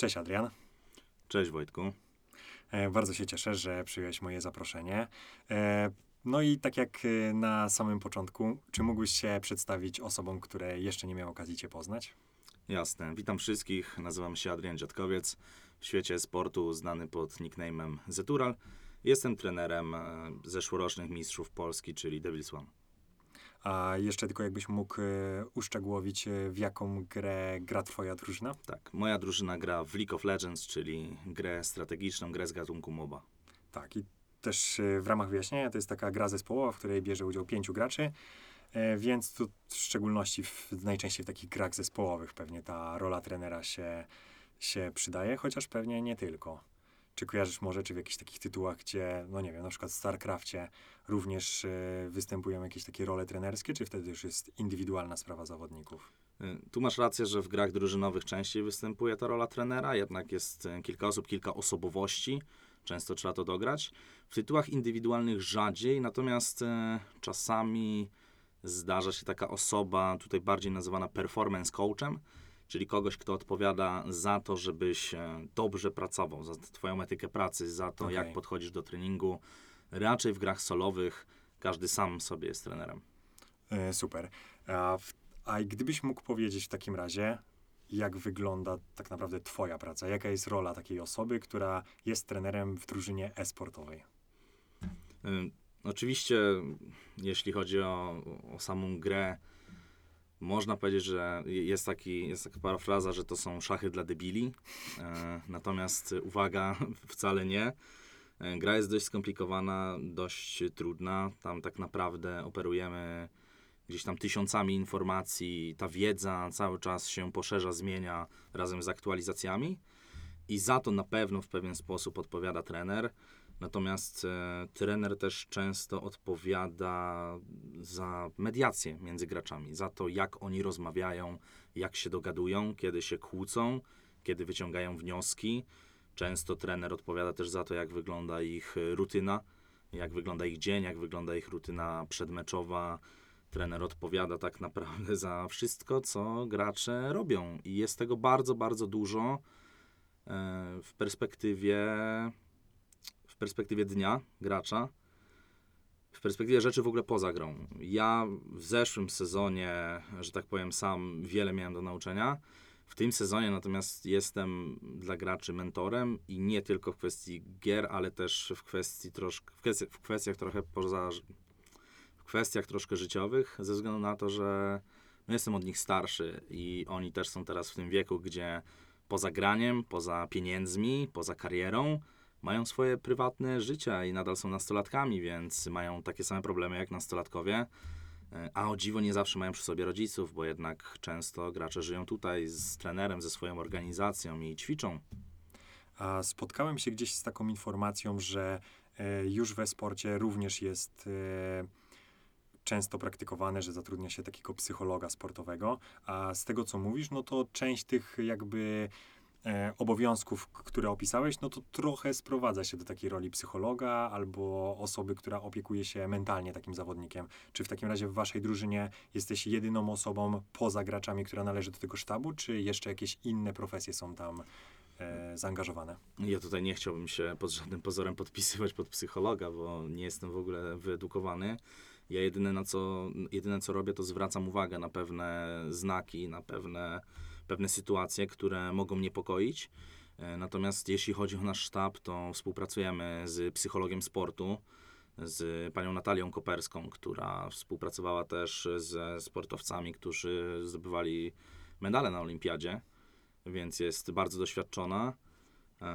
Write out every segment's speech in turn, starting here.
Cześć Adrian. Cześć Wojtku. E, bardzo się cieszę, że przyjąłeś moje zaproszenie. E, no i tak jak e, na samym początku, czy mógłbyś się przedstawić osobom, które jeszcze nie miały okazji Cię poznać? Jasne. Witam wszystkich. Nazywam się Adrian Dziadkowiec. W świecie sportu znany pod nickname'em Zetural. Jestem trenerem zeszłorocznych mistrzów Polski, czyli Devils One. A jeszcze tylko jakbyś mógł e, uszczegółowić, e, w jaką grę gra Twoja drużyna? Tak, moja drużyna gra w League of Legends, czyli grę strategiczną, grę z gatunku MOBA. Tak, i też e, w ramach wyjaśnienia to jest taka gra zespołowa, w której bierze udział pięciu graczy, więc tu w szczególności w, najczęściej w takich grach zespołowych pewnie ta rola trenera się, się przydaje, chociaż pewnie nie tylko. Czy kojarzysz może, czy w jakichś takich tytułach, gdzie, no nie wiem, na przykład w StarCraftie również e, występują jakieś takie role trenerskie, czy wtedy już jest indywidualna sprawa zawodników? E, Tu masz rację, że w grach drużynowych częściej występuje ta rola trenera, jednak jest e, kilka osób, kilka osobowości. Często trzeba to dograć. W tytułach indywidualnych rzadziej, natomiast czasami zdarza się taka osoba, tutaj bardziej nazywana performance coachem, czyli kogoś, kto odpowiada za to, żebyś e, dobrze pracował, za Twoją etykę pracy, za to, Okej. jak podchodzisz do treningu. Raczej w grach solowych każdy sam sobie jest trenerem. E, super. A, w, a gdybyś mógł powiedzieć w takim razie, jak wygląda tak naprawdę Twoja praca? Jaka jest rola takiej osoby, która jest trenerem w drużynie e-sportowej? Y, Oczywiście, jeśli chodzi o, o samą grę, można powiedzieć, że jest, taki, jest taka parafraza, że to są szachy dla debili. E, natomiast uwaga, wcale nie. E, Gra jest dość skomplikowana, dość trudna. Tam tak naprawdę operujemy gdzieś tam tysiącami informacji. Ta wiedza cały czas się poszerza, zmienia razem z aktualizacjami. I za to na pewno w pewien sposób odpowiada trener. Natomiast e, trener też często odpowiada za mediację między graczami, za to, jak oni rozmawiają, jak się dogadują, kiedy się kłócą, kiedy wyciągają wnioski. Często trener odpowiada też za to, jak wygląda ich e, rutyna, jak wygląda ich dzień, jak wygląda ich rutyna przedmeczowa. Trener odpowiada tak naprawdę za wszystko, co gracze robią. I jest tego bardzo, bardzo dużo e, w perspektywie perspektywie dnia gracza, w perspektywie rzeczy w ogóle poza grą. Ja w zeszłym sezonie, że tak powiem, sam wiele miałem do nauczenia. W tym sezonie natomiast jestem dla graczy mentorem i nie tylko w kwestii gier, ale też w kwestii troszkę, w, kwestii, w kwestiach trochę poza, w kwestiach troszkę życiowych, ze względu na to, że no jestem od nich starszy i oni też są teraz w tym wieku, gdzie poza graniem, poza pieniędzmi, poza karierą, mają swoje prywatne życia i nadal są nastolatkami, więc mają takie same problemy jak nastolatkowie. E, A o dziwo nie zawsze mają przy sobie rodziców, bo jednak często gracze żyją tutaj z trenerem, ze swoją organizacją i ćwiczą. A spotkałem się gdzieś z taką informacją, że e, już we sporcie również jest e, często praktykowane, że zatrudnia się takiego psychologa sportowego, a z tego co mówisz, no to część tych jakby obowiązków, k- które opisałeś, no to trochę sprowadza się do takiej roli psychologa albo osoby, która opiekuje się mentalnie takim zawodnikiem. Czy w takim razie w waszej drużynie jesteś jedyną osobą poza graczami, która należy do tego sztabu, czy jeszcze jakieś inne profesje są tam e, zaangażowane? Ja tutaj nie chciałbym się pod żadnym pozorem podpisywać pod psychologa, bo nie jestem w ogóle wyedukowany. Ja jedyne, na co, jedyne co robię, to zwracam uwagę na pewne znaki, na pewne, pewne sytuacje, które mogą niepokoić. E, Natomiast jeśli chodzi o nasz sztab, to współpracujemy z psychologiem sportu, z panią Natalią Koperską, która współpracowała też ze sportowcami, którzy zdobywali medale na olimpiadzie, więc jest bardzo doświadczona. E,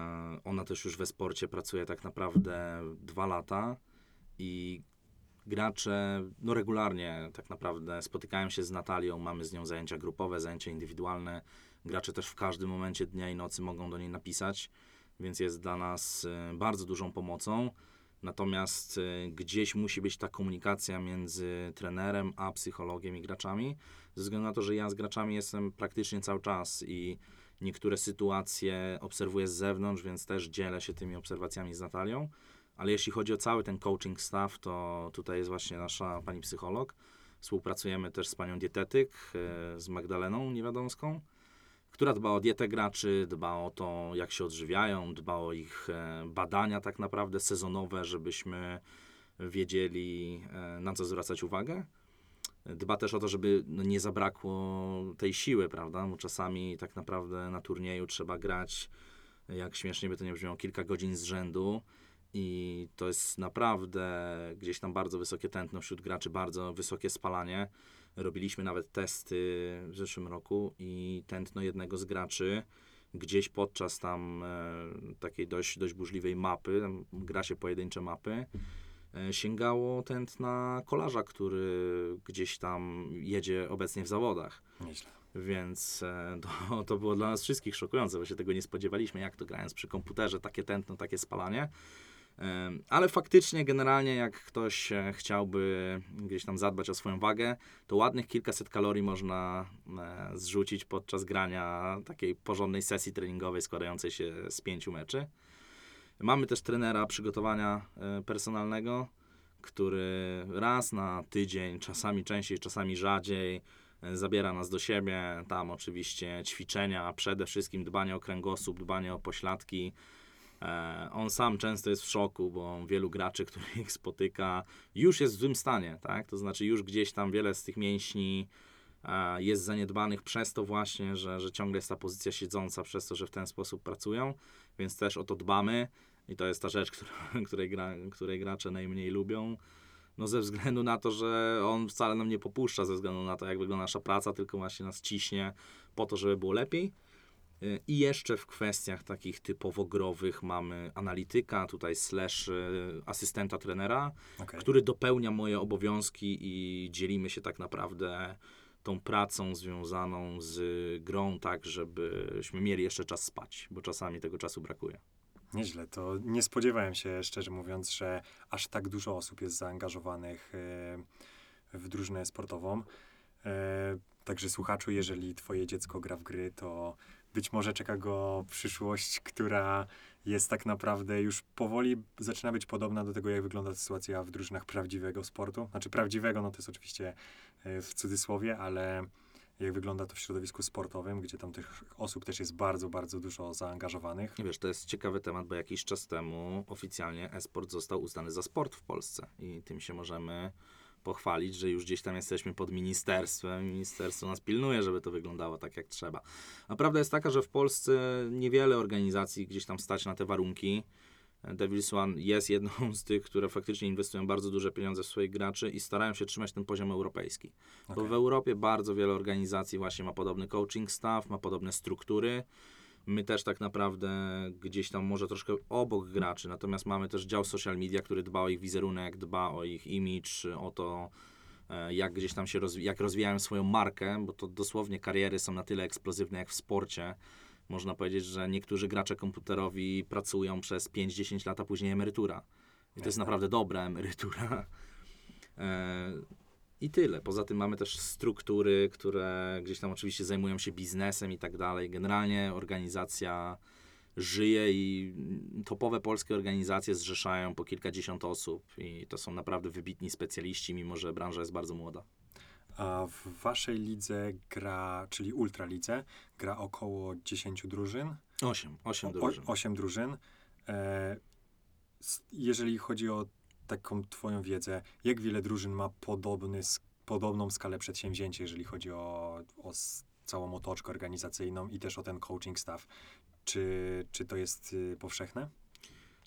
Ona też już we sporcie pracuje tak naprawdę dwa lata i gracze no regularnie tak naprawdę spotykają się z Natalią, mamy z nią zajęcia grupowe, zajęcia indywidualne. Gracze też w każdym momencie dnia i nocy mogą do niej napisać, więc jest dla nas e, bardzo dużą pomocą. Natomiast e, gdzieś musi być ta komunikacja między trenerem a psychologiem i graczami, ze względu na to, że ja z graczami jestem praktycznie cały czas i niektóre sytuacje obserwuję z zewnątrz, więc też dzielę się tymi obserwacjami z Natalią. Ale jeśli chodzi o cały ten coaching staff, to tutaj jest właśnie nasza pani psycholog. Współpracujemy też z panią dietetyk, e, z Magdaleną Niewiadomską, która dba o dietę graczy, dba o to, jak się odżywiają, dba o ich e, badania tak naprawdę sezonowe, żebyśmy wiedzieli, e, na co zwracać uwagę. Dba też o to, żeby no, nie zabrakło tej siły, prawda? Bo czasami tak naprawdę na turnieju trzeba grać, jak śmiesznie by to nie brzmiało, kilka godzin z rzędu. I to jest naprawdę gdzieś tam bardzo wysokie tętno wśród graczy, bardzo wysokie spalanie. Robiliśmy nawet testy w zeszłym roku i tętno jednego z graczy gdzieś podczas tam e, takiej dość, dość burzliwej mapy, tam gra się pojedyncze mapy, e, sięgało tętna kolarza, który gdzieś tam jedzie obecnie w zawodach. Nieźle. Więc e, to, to było dla nas wszystkich szokujące, bo się tego nie spodziewaliśmy, jak to grając przy komputerze, takie tętno, takie spalanie. Ale faktycznie, generalnie, jak ktoś e, chciałby gdzieś tam zadbać o swoją wagę, to ładnych kilkaset kalorii można e, zrzucić podczas grania takiej porządnej sesji treningowej składającej się z pięciu meczy. Mamy też trenera przygotowania e, personalnego, który raz na tydzień, czasami częściej, czasami rzadziej, zabiera nas do siebie. Tam oczywiście ćwiczenia, przede wszystkim dbanie o kręgosłup, dbanie o pośladki. E, On sam często jest w szoku, bo wielu graczy, których spotyka, już jest w złym stanie, tak? To znaczy już gdzieś tam wiele z tych mięśni e, jest zaniedbanych przez to właśnie, że, że ciągle jest ta pozycja siedząca, przez to, że w ten sposób pracują, więc też o to dbamy i to jest ta rzecz, której, gra, której gracze najmniej lubią. No ze względu na to, że on wcale nam nie popuszcza, ze względu na to, jak wygląda nasza praca, tylko właśnie nas ciśnie po to, żeby było lepiej. Y, I jeszcze w kwestiach takich typowo growych mamy analityka, tutaj slash y, asystenta trenera, Okej. który dopełnia moje obowiązki i dzielimy się tak naprawdę tą pracą związaną z grą, tak żebyśmy mieli jeszcze czas spać, bo czasami tego czasu brakuje. Nieźle. To nie spodziewałem się, szczerze mówiąc, że aż tak dużo osób jest zaangażowanych e, w drużynę sportową. E, Także słuchaczu, jeżeli twoje dziecko gra w gry, to być może czeka go przyszłość, która jest tak naprawdę już powoli zaczyna być podobna do tego, jak wygląda sytuacja w drużynach prawdziwego sportu. Znaczy prawdziwego, no to jest oczywiście e, w cudzysłowie, ale jak wygląda to w środowisku sportowym, gdzie tam tych osób też jest bardzo, bardzo dużo zaangażowanych. Wiesz, to jest ciekawy temat, bo jakiś czas temu oficjalnie e-sport został uznany za sport w Polsce i tym się możemy pochwalić, że już gdzieś tam jesteśmy pod ministerstwem i ministerstwo nas pilnuje, żeby to wyglądało tak jak trzeba. A prawda jest taka, że w Polsce niewiele organizacji gdzieś tam stać na te warunki. Devils One jest jedną z tych, które faktycznie inwestują bardzo duże pieniądze w swoich graczy i starają się trzymać ten poziom europejski. Bo Okej. w Europie bardzo wiele organizacji właśnie ma podobny coaching staff, ma podobne struktury. My też tak naprawdę gdzieś tam może troszkę obok graczy, natomiast mamy też dział social media, który dba o ich wizerunek, dba o ich image, o to, e, jak gdzieś tam się rozwi- jak rozwijają swoją markę, bo to dosłownie kariery są na tyle eksplozywne jak w sporcie. Można powiedzieć, że niektórzy gracze komputerowi pracują przez 5-10 lat, a później emerytura. I to jest naprawdę dobra emerytura. I tyle. Poza tym mamy też struktury, które gdzieś tam oczywiście zajmują się biznesem i tak dalej. Generalnie organizacja żyje i topowe polskie organizacje zrzeszają po kilkadziesiąt osób i to są naprawdę wybitni specjaliści, mimo że branża jest bardzo młoda. A w waszej lidze gra, czyli ultralidze, gra około 10 drużyn. Osiem, osiem O- drużyn. 8 drużyn. E, jeżeli chodzi o taką twoją wiedzę, jak wiele drużyn ma podobny, podobną skalę przedsięwzięcia, jeżeli chodzi o, o całą otoczkę organizacyjną i też o ten coaching staff? Czy, czy to jest y, powszechne?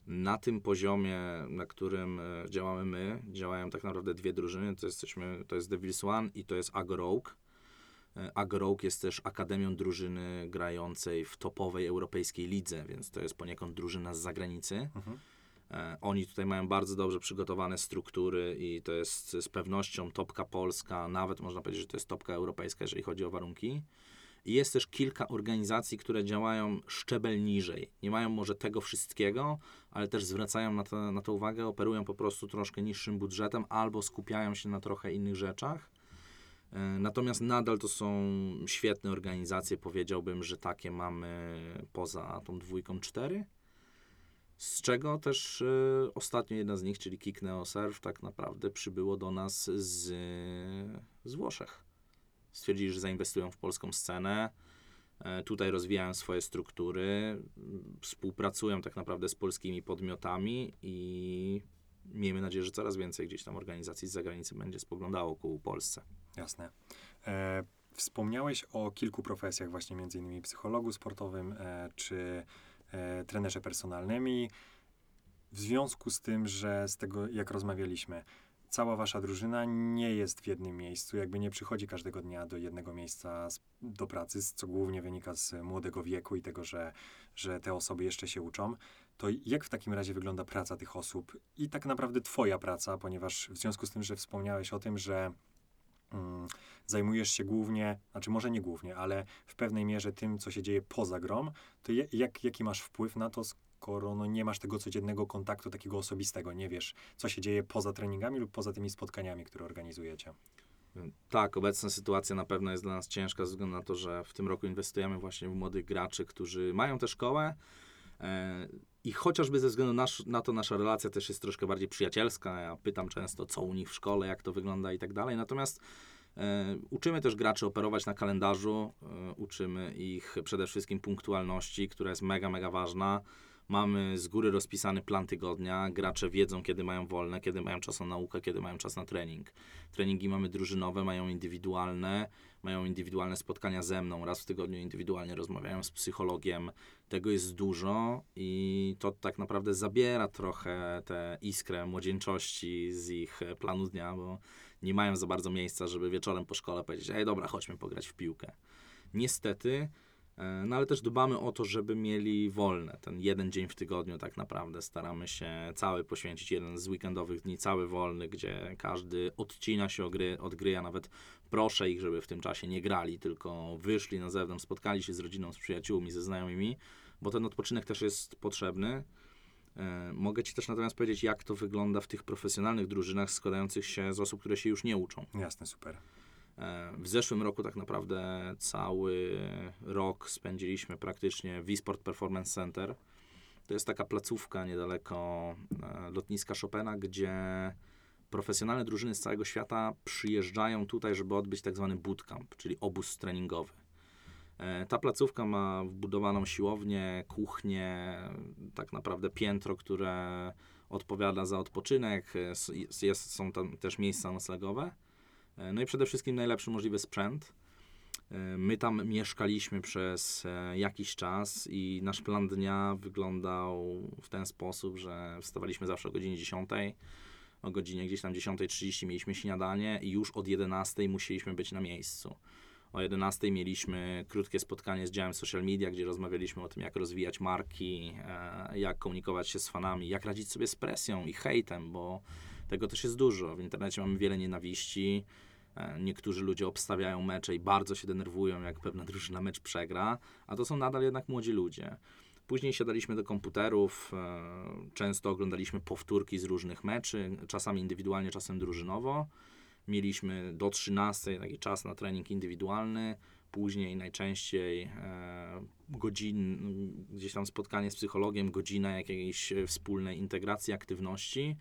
Na tym poziomie, na którym e, działamy my, działają tak naprawdę dwie drużyny. To, jesteśmy, to jest Devils One i to jest Agorogue. Agorogue jest też akademią drużyny grającej w topowej europejskiej lidze, więc to jest poniekąd drużyna z zagranicy. Mhm. E, Oni tutaj mają bardzo dobrze przygotowane struktury i to jest z pewnością topka polska, nawet można powiedzieć, że to jest topka europejska, jeżeli chodzi o warunki. I jest też kilka organizacji, które działają szczebel niżej. Nie mają może tego wszystkiego, ale też zwracają na to, na to uwagę, operują po prostu troszkę niższym budżetem albo skupiają się na trochę innych rzeczach. E, Natomiast nadal to są świetne organizacje. Powiedziałbym, że takie mamy poza tą dwójką cztery. Z czego też e, ostatnio jedna z nich, czyli Neo Surf, tak naprawdę przybyło do nas z, z Włoszech. Stwierdzili, że zainwestują w polską scenę. E, Tutaj rozwijają swoje struktury, współpracują tak naprawdę z polskimi podmiotami i miejmy nadzieję, że coraz więcej gdzieś tam organizacji z zagranicy będzie spoglądało ku Polsce. Jasne. E, wspomniałeś o kilku profesjach, właśnie między innymi psychologu sportowym e, czy e, trenerze personalnymi. W związku z tym, że z tego, jak rozmawialiśmy, cała wasza drużyna nie jest w jednym miejscu, jakby nie przychodzi każdego dnia do jednego miejsca z, do pracy, co głównie wynika z młodego wieku i tego, że, że te osoby jeszcze się uczą. To jak w takim razie wygląda praca tych osób i tak naprawdę twoja praca, ponieważ w związku z tym, że wspomniałeś o tym, że mm, zajmujesz się głównie, znaczy może nie głównie, ale w pewnej mierze tym, co się dzieje poza grą, to jak, jaki masz wpływ na to, skoro no, nie masz tego codziennego kontaktu takiego osobistego, nie wiesz, co się dzieje poza treningami lub poza tymi spotkaniami, które organizujecie. Tak, obecna sytuacja na pewno jest dla nas ciężka ze względu na to, że w tym roku inwestujemy właśnie w młodych graczy, którzy mają tę szkołę. E, i chociażby ze względu na, na to nasza relacja też jest troszkę bardziej przyjacielska. Ja pytam często, co u nich w szkole, jak to wygląda i tak dalej. Natomiast e, uczymy też graczy operować na kalendarzu, e, uczymy ich przede wszystkim punktualności, która jest mega, mega ważna. Mamy z góry rozpisany plan tygodnia. Gracze wiedzą, kiedy mają wolne, kiedy mają czas na naukę, kiedy mają czas na trening. Treningi mamy drużynowe, mają indywidualne, mają indywidualne spotkania ze mną. Raz w tygodniu indywidualnie rozmawiają z psychologiem. Tego jest dużo i to tak naprawdę zabiera trochę tę iskrę młodzieńczości z ich e, planu dnia, bo nie mają za bardzo miejsca, żeby wieczorem po szkole powiedzieć: Ej, dobra, chodźmy pograć w piłkę. Niestety, no ale też dbamy o to, żeby mieli wolne. Ten jeden dzień w tygodniu tak naprawdę staramy się cały poświęcić, jeden z weekendowych dni, cały wolny, gdzie każdy odcina się od gry, od gry. Ja nawet proszę ich, żeby w tym czasie nie grali, tylko wyszli na zewnątrz, spotkali się z rodziną, z przyjaciółmi, ze znajomymi, bo ten odpoczynek też jest potrzebny. E, Mogę Ci też natomiast powiedzieć, jak to wygląda w tych profesjonalnych drużynach składających się z osób, które się już nie uczą. Jasne, super. W zeszłym roku tak naprawdę cały rok spędziliśmy praktycznie w eSport Performance Center. To jest taka placówka niedaleko e, lotniska Chopina, gdzie profesjonalne drużyny z całego świata przyjeżdżają tutaj, żeby odbyć tak zwany bootcamp, czyli obóz treningowy. E, Ta placówka ma wbudowaną siłownię, kuchnię, tak naprawdę piętro, które odpowiada za odpoczynek. E, jest, są tam też miejsca noclegowe. E, No i przede wszystkim najlepszy możliwy sprzęt. E, My tam mieszkaliśmy przez e, jakiś czas i nasz plan dnia wyglądał w ten sposób, że wstawaliśmy zawsze o godzinie 10. O godzinie gdzieś tam 10.30 mieliśmy śniadanie i już od 11 musieliśmy być na miejscu. O 11 mieliśmy krótkie spotkanie z działem social media, gdzie rozmawialiśmy o tym, jak rozwijać marki, jak komunikować się z fanami, jak radzić sobie z presją i hejtem, bo tego też jest dużo. W internecie mamy wiele nienawiści. E, Niektórzy ludzie obstawiają mecze i bardzo się denerwują, jak pewna drużyna mecz przegra, a to są nadal jednak młodzi ludzie. Później siadaliśmy do komputerów, e, często oglądaliśmy powtórki z różnych meczy, czasami indywidualnie, czasem drużynowo. Mieliśmy do 13 taki czas na trening indywidualny, później najczęściej e, godzin, gdzieś tam spotkanie z psychologiem, godzina jakiejś wspólnej integracji aktywności,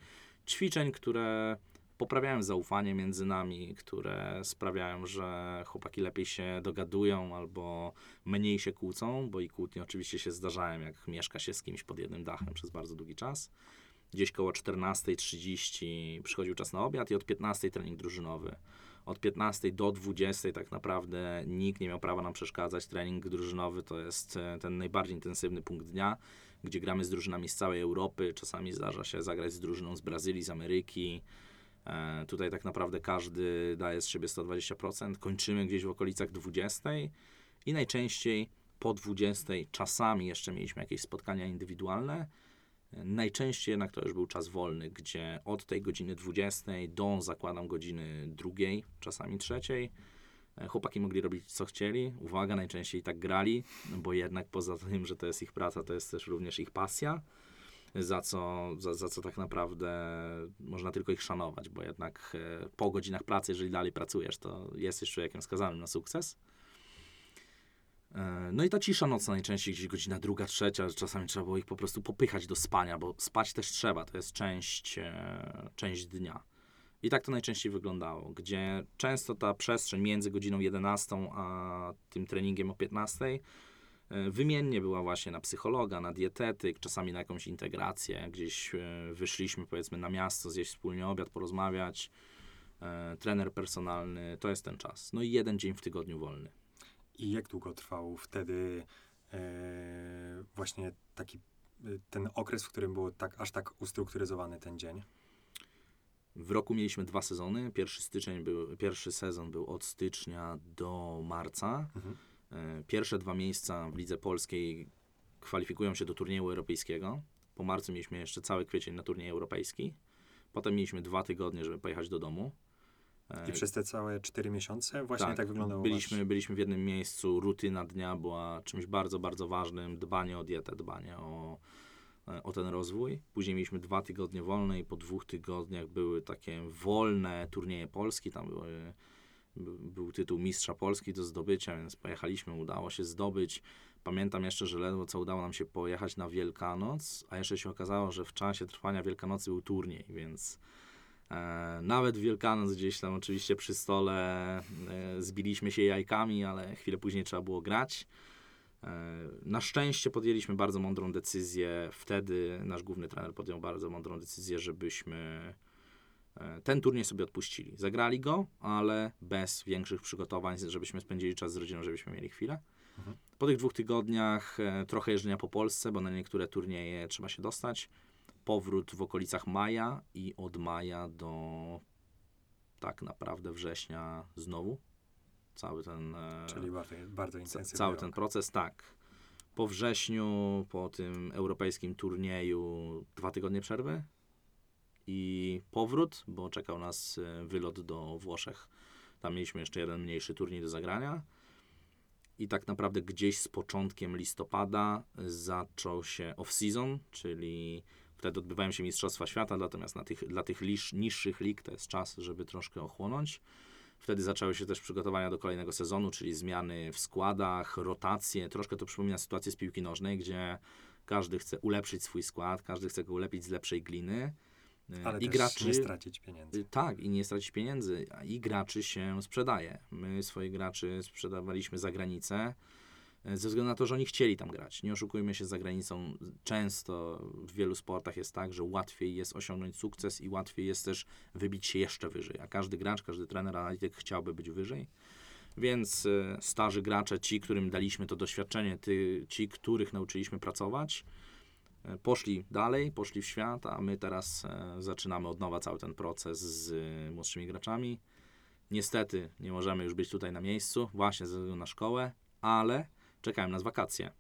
ćwiczeń, które poprawiają zaufanie między nami, które sprawiają, że chłopaki lepiej się dogadują albo mniej się kłócą, bo i kłótnie oczywiście się zdarzają, jak mieszka się z kimś pod jednym dachem przez bardzo długi czas. Gdzieś koło 14.30 przychodził czas na obiad i od 15.00 trening drużynowy. Od 15 do 20 tak naprawdę nikt nie miał prawa nam przeszkadzać. Trening drużynowy to jest e, ten najbardziej intensywny punkt dnia, gdzie gramy z drużynami z całej Europy. Czasami zdarza się zagrać z drużyną z Brazylii, z Ameryki. E, Tutaj tak naprawdę każdy daje z siebie 120%. Kończymy gdzieś w okolicach 20 i najczęściej po 20 czasami jeszcze mieliśmy jakieś spotkania indywidualne. Najczęściej jednak to już był czas wolny, gdzie od tej godziny 20 do zakładam godziny drugiej, czasami trzeciej. e, Chłopaki mogli robić co chcieli. Uwaga, najczęściej tak grali, bo jednak poza tym, że to jest ich praca, to jest też również ich pasja za co, za, za co tak naprawdę można tylko ich szanować, bo jednak e, po godzinach pracy, jeżeli dalej pracujesz, to jesteś człowiekiem skazanym na sukces. E, No i ta cisza nocna najczęściej gdzieś godzina druga, trzecia, czasami trzeba było ich po prostu popychać do spania, bo spać też trzeba, to jest część, e, część dnia. I tak to najczęściej wyglądało, gdzie często ta przestrzeń między godziną 11 a tym treningiem o 15 e, wymiennie była właśnie na psychologa, na dietetyk, czasami na jakąś integrację. Gdzieś e, wyszliśmy powiedzmy na miasto, zjeść wspólnie obiad, porozmawiać. E, Trener personalny, to jest ten czas. No i jeden dzień w tygodniu wolny. I jak długo trwał wtedy e, właśnie taki e, ten okres, w którym było tak, aż tak ustrukturyzowany ten dzień? W roku mieliśmy dwa sezony. Pierwszy styczeń był, pierwszy sezon był od stycznia do marca. Mhm. E, Pierwsze dwa miejsca w lidze polskiej kwalifikują się do turnieju europejskiego. Po marcu mieliśmy jeszcze cały kwiecień na turniej europejski. Potem mieliśmy dwa tygodnie, żeby pojechać do domu. E, I przez te całe cztery miesiące właśnie tak, wyglądał byliśmy, wasz... byliśmy w jednym miejscu. Rutyna dnia była czymś bardzo, bardzo ważnym. Dbanie o dietę, dbanie o, e, o ten rozwój. Później mieliśmy dwa tygodnie wolne i po dwóch tygodniach były takie wolne turnieje Polski. Tam były, by- był tytuł Mistrza Polski do zdobycia, więc pojechaliśmy, udało się zdobyć. Pamiętam jeszcze, że ledwo co udało nam się pojechać na Wielkanoc, a jeszcze się okazało, że w czasie trwania Wielkanocy był turniej, więc e, nawet w Wielkanoc gdzieś tam oczywiście przy stole e, zbiliśmy się jajkami, ale chwilę później trzeba było grać. E, Na szczęście podjęliśmy bardzo mądrą decyzję. Wtedy nasz główny trener podjął bardzo mądrą decyzję, żebyśmy ten turniej sobie odpuścili. Zagrali go, ale bez większych przygotowań, żebyśmy spędzili czas z rodziną, żebyśmy mieli chwilę. Mhm. Po tych dwóch tygodniach e, trochę jeżdżenia po Polsce, bo na niektóre turnieje trzeba się dostać. Powrót w okolicach maja i od maja do tak naprawdę września znowu. Cały ten. e, Czyli bardzo, bardzo intensywny Cały rok. ten proces, tak. Po wrześniu, po tym europejskim turnieju, dwa tygodnie przerwy i powrót, bo czekał nas e, wylot do Włoszech. Tam mieliśmy jeszcze jeden mniejszy turniej do zagrania. I tak naprawdę gdzieś z początkiem listopada zaczął się off-season, czyli wtedy odbywają się Mistrzostwa Świata, natomiast na tych, dla tych lisz, niższych lig to jest czas, żeby troszkę ochłonąć. Wtedy zaczęły się też przygotowania do kolejnego sezonu, czyli zmiany w składach, rotacje. Troszkę to przypomina sytuację z piłki nożnej, gdzie każdy chce ulepszyć swój skład, każdy chce go ulepić z lepszej gliny. Y, Ale I graczy, nie stracić pieniędzy. y, Tak, i nie stracić pieniędzy. I graczy się sprzedaje. My swoich graczy sprzedawaliśmy za granicę y, ze względu na to, że oni chcieli tam grać. Nie oszukujmy się, za granicą często w wielu sportach jest tak, że łatwiej jest osiągnąć sukces i łatwiej jest też wybić się jeszcze wyżej. A każdy gracz, każdy trener analityk chciałby być wyżej. Więc y, starzy gracze, ci, którym daliśmy to doświadczenie, ty, ci, których nauczyliśmy pracować, poszli dalej, poszli w świat, a my teraz y, zaczynamy od nowa cały ten proces z y, młodszymi graczami. Niestety nie możemy już być tutaj na miejscu, właśnie ze względu na szkołę, ale czekają nas wakacje.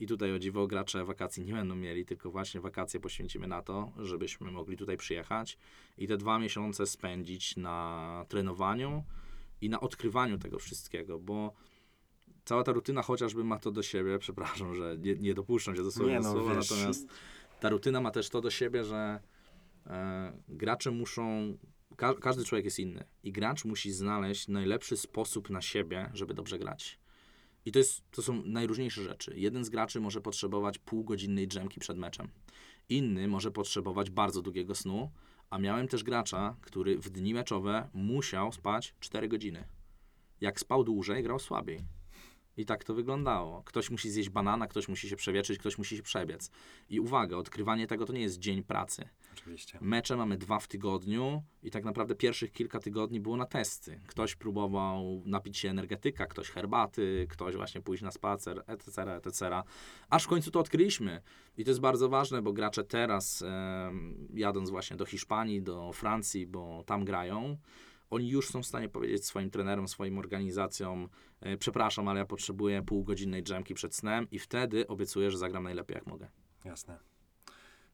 I tutaj o dziwo gracze wakacji nie będą mieli, tylko właśnie wakacje poświęcimy na to, żebyśmy mogli tutaj przyjechać i te dwa miesiące spędzić na trenowaniu i na odkrywaniu tego wszystkiego, bo cała ta rutyna chociażby ma to do siebie, przepraszam, że nie, nie dopuszczam się do słowa, Nie no, słowa wiesz. natomiast ta rutyna ma też to do siebie, że e, gracze muszą, ka- każdy człowiek jest inny i gracz musi znaleźć najlepszy sposób na siebie, żeby dobrze grać. I to, jest, to są najróżniejsze rzeczy. Jeden z graczy może potrzebować półgodzinnej drzemki przed meczem. Inny może potrzebować bardzo długiego snu, a miałem też gracza, który w dni meczowe musiał spać 4 godziny. Jak spał dłużej, grał słabiej. I tak to wyglądało. Ktoś musi zjeść banana, ktoś musi się przewietrzyć, ktoś musi się przebiec. I uwaga, odkrywanie tego to nie jest dzień pracy. Oczywiście. Mecze mamy dwa w tygodniu i tak naprawdę pierwszych kilka tygodni było na testy. Ktoś próbował napić się energetyka, ktoś herbaty, ktoś właśnie pójść na spacer, etc., etc. Aż w końcu to odkryliśmy. I to jest bardzo ważne, bo gracze teraz, jadąc właśnie do Hiszpanii, do Francji, bo tam grają, oni już są w stanie powiedzieć swoim trenerom, swoim organizacjom, e, przepraszam, ale ja potrzebuję półgodzinnej drzemki przed snem i wtedy obiecuję, że zagram najlepiej jak mogę. Jasne.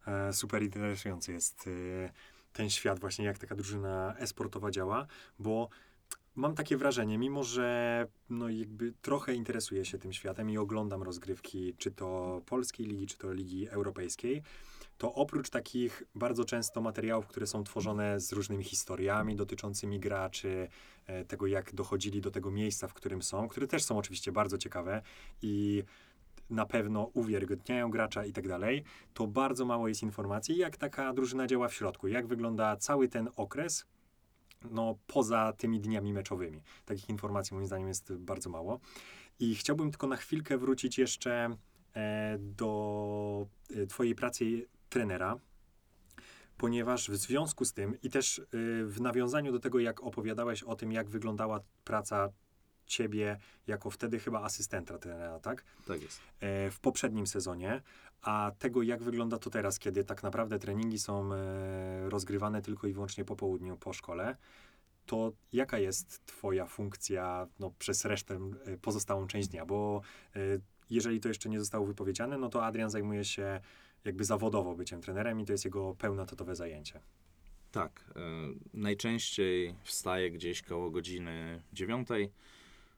E, super interesujący jest e, ten świat, właśnie jak taka drużyna e-sportowa działa, bo mam takie wrażenie, mimo że no jakby trochę interesuję się tym światem i oglądam rozgrywki, czy to polskiej ligi, czy to ligi europejskiej, to oprócz takich bardzo często materiałów, które są tworzone z różnymi historiami dotyczącymi graczy, e, tego jak dochodzili do tego miejsca, w którym są, które też są oczywiście bardzo ciekawe i na pewno uwiarygodniają gracza i tak dalej, to bardzo mało jest informacji, jak taka drużyna działa w środku, jak wygląda cały ten okres no, poza tymi dniami meczowymi. Takich informacji moim zdaniem jest bardzo mało. I chciałbym tylko na chwilkę wrócić jeszcze e, do e, twojej pracy trenera, ponieważ w związku z tym i też e, w nawiązaniu do tego, jak opowiadałeś o tym, jak wyglądała praca ciebie jako wtedy chyba asystenta trenera, tak? Tak jest. e, w poprzednim sezonie, a tego, jak wygląda to teraz, kiedy tak naprawdę treningi są e, rozgrywane tylko i wyłącznie po południu, po szkole, to jaka jest Twoja funkcja no, przez resztę, e, pozostałą część dnia? Bo jeżeli to jeszcze nie zostało wypowiedziane, no to Adrian zajmuje się jakby zawodowo byciem trenerem i to jest jego pełnotatowe zajęcie. Tak. E, najczęściej wstaję gdzieś koło godziny dziewiątej.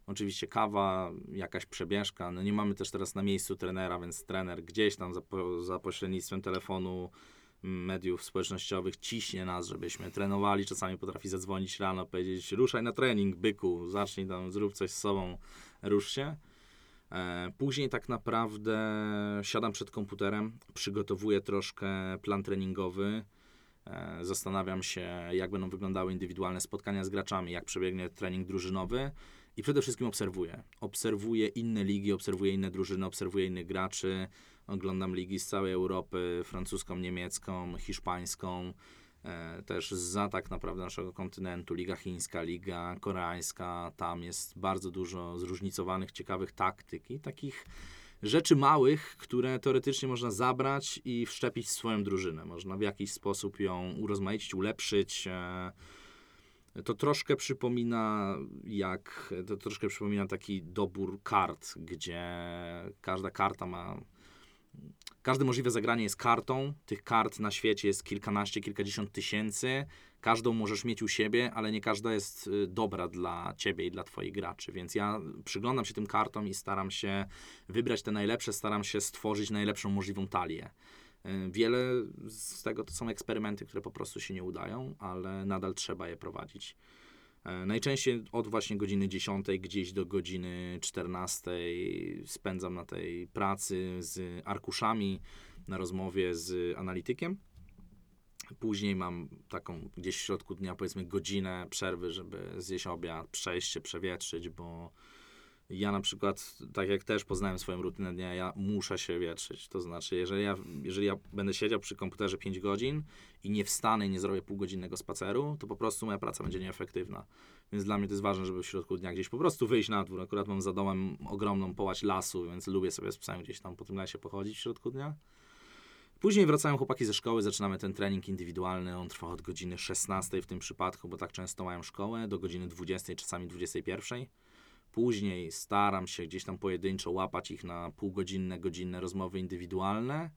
Oczywiście kawa, jakaś przebieżka. No nie mamy też teraz na miejscu trenera, więc trener gdzieś tam za, za pośrednictwem telefonu, mediów społecznościowych ciśnie nas, żebyśmy trenowali. Czasami potrafi zadzwonić rano, powiedzieć ruszaj na trening, byku, zacznij tam, zrób coś z sobą, rusz się. E, Później tak naprawdę siadam przed komputerem, przygotowuję troszkę plan treningowy, e, zastanawiam się, jak będą wyglądały indywidualne spotkania z graczami, jak przebiegnie trening drużynowy i przede wszystkim obserwuję. Obserwuję inne ligi, obserwuję inne drużyny, obserwuję innych graczy, oglądam ligi z całej Europy, francuską, niemiecką, hiszpańską, też za tak naprawdę naszego kontynentu, Liga Chińska, Liga Koreańska, tam jest bardzo dużo zróżnicowanych, ciekawych taktyk i takich rzeczy małych, które teoretycznie można zabrać i wszczepić w swoją drużynę. Można w jakiś sposób ją urozmaicić, ulepszyć. e, To troszkę przypomina jak, to troszkę przypomina taki dobór kart, gdzie każda karta ma Każde możliwe zagranie jest kartą. Tych kart na świecie jest kilkanaście, kilkadziesiąt tysięcy. Każdą możesz mieć u siebie, ale nie każda jest y, dobra dla ciebie i dla twoich graczy. Więc ja przyglądam się tym kartom i staram się wybrać te najlepsze, staram się stworzyć najlepszą możliwą talię. Y, Wiele z tego to są eksperymenty, które po prostu się nie udają, ale nadal trzeba je prowadzić. E, Najczęściej od właśnie godziny 10 gdzieś do godziny 14 spędzam na tej pracy z arkuszami, na rozmowie z analitykiem. Później mam taką gdzieś w środku dnia, powiedzmy, godzinę przerwy, żeby zjeść obiad, przejść się, przewietrzyć, bo ja na przykład, tak jak też poznałem swoją rutynę dnia, ja muszę się wietrzyć. To znaczy, jeżeli ja, jeżeli ja będę siedział przy komputerze 5 godzin i nie wstanę i nie zrobię półgodzinnego spaceru, to po prostu moja praca będzie nieefektywna. Więc dla mnie to jest ważne, żeby w środku dnia gdzieś po prostu wyjść na dwór. Akurat mam za domem ogromną połać lasu, więc lubię sobie z psem gdzieś tam po tym lesie pochodzić w środku dnia. Później wracają chłopaki ze szkoły, zaczynamy ten trening indywidualny. On trwa od godziny 16 w tym przypadku, bo tak często mają szkołę, do godziny 20, czasami 21. Później staram się gdzieś tam pojedynczo łapać ich na półgodzinne, godzinne rozmowy indywidualne.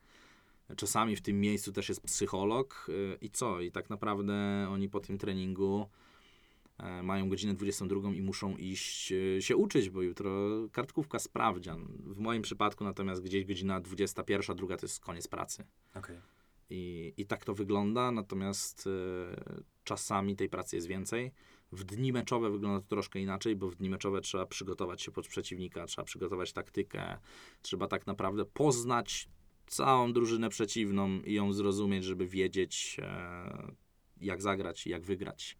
Czasami w tym miejscu też jest psycholog yy, i co? I tak naprawdę oni po tym treningu e, mają godzinę 22 i muszą iść e, się uczyć, bo jutro kartkówka sprawdzian. W moim przypadku natomiast gdzieś godzina 21, druga to jest koniec pracy. Okej. I, I tak to wygląda, natomiast e, czasami tej pracy jest więcej. W dni meczowe wygląda to troszkę inaczej, bo w dni meczowe trzeba przygotować się pod przeciwnika, trzeba przygotować taktykę, trzeba tak naprawdę poznać całą drużynę przeciwną i ją zrozumieć, żeby wiedzieć, e, jak zagrać i jak wygrać.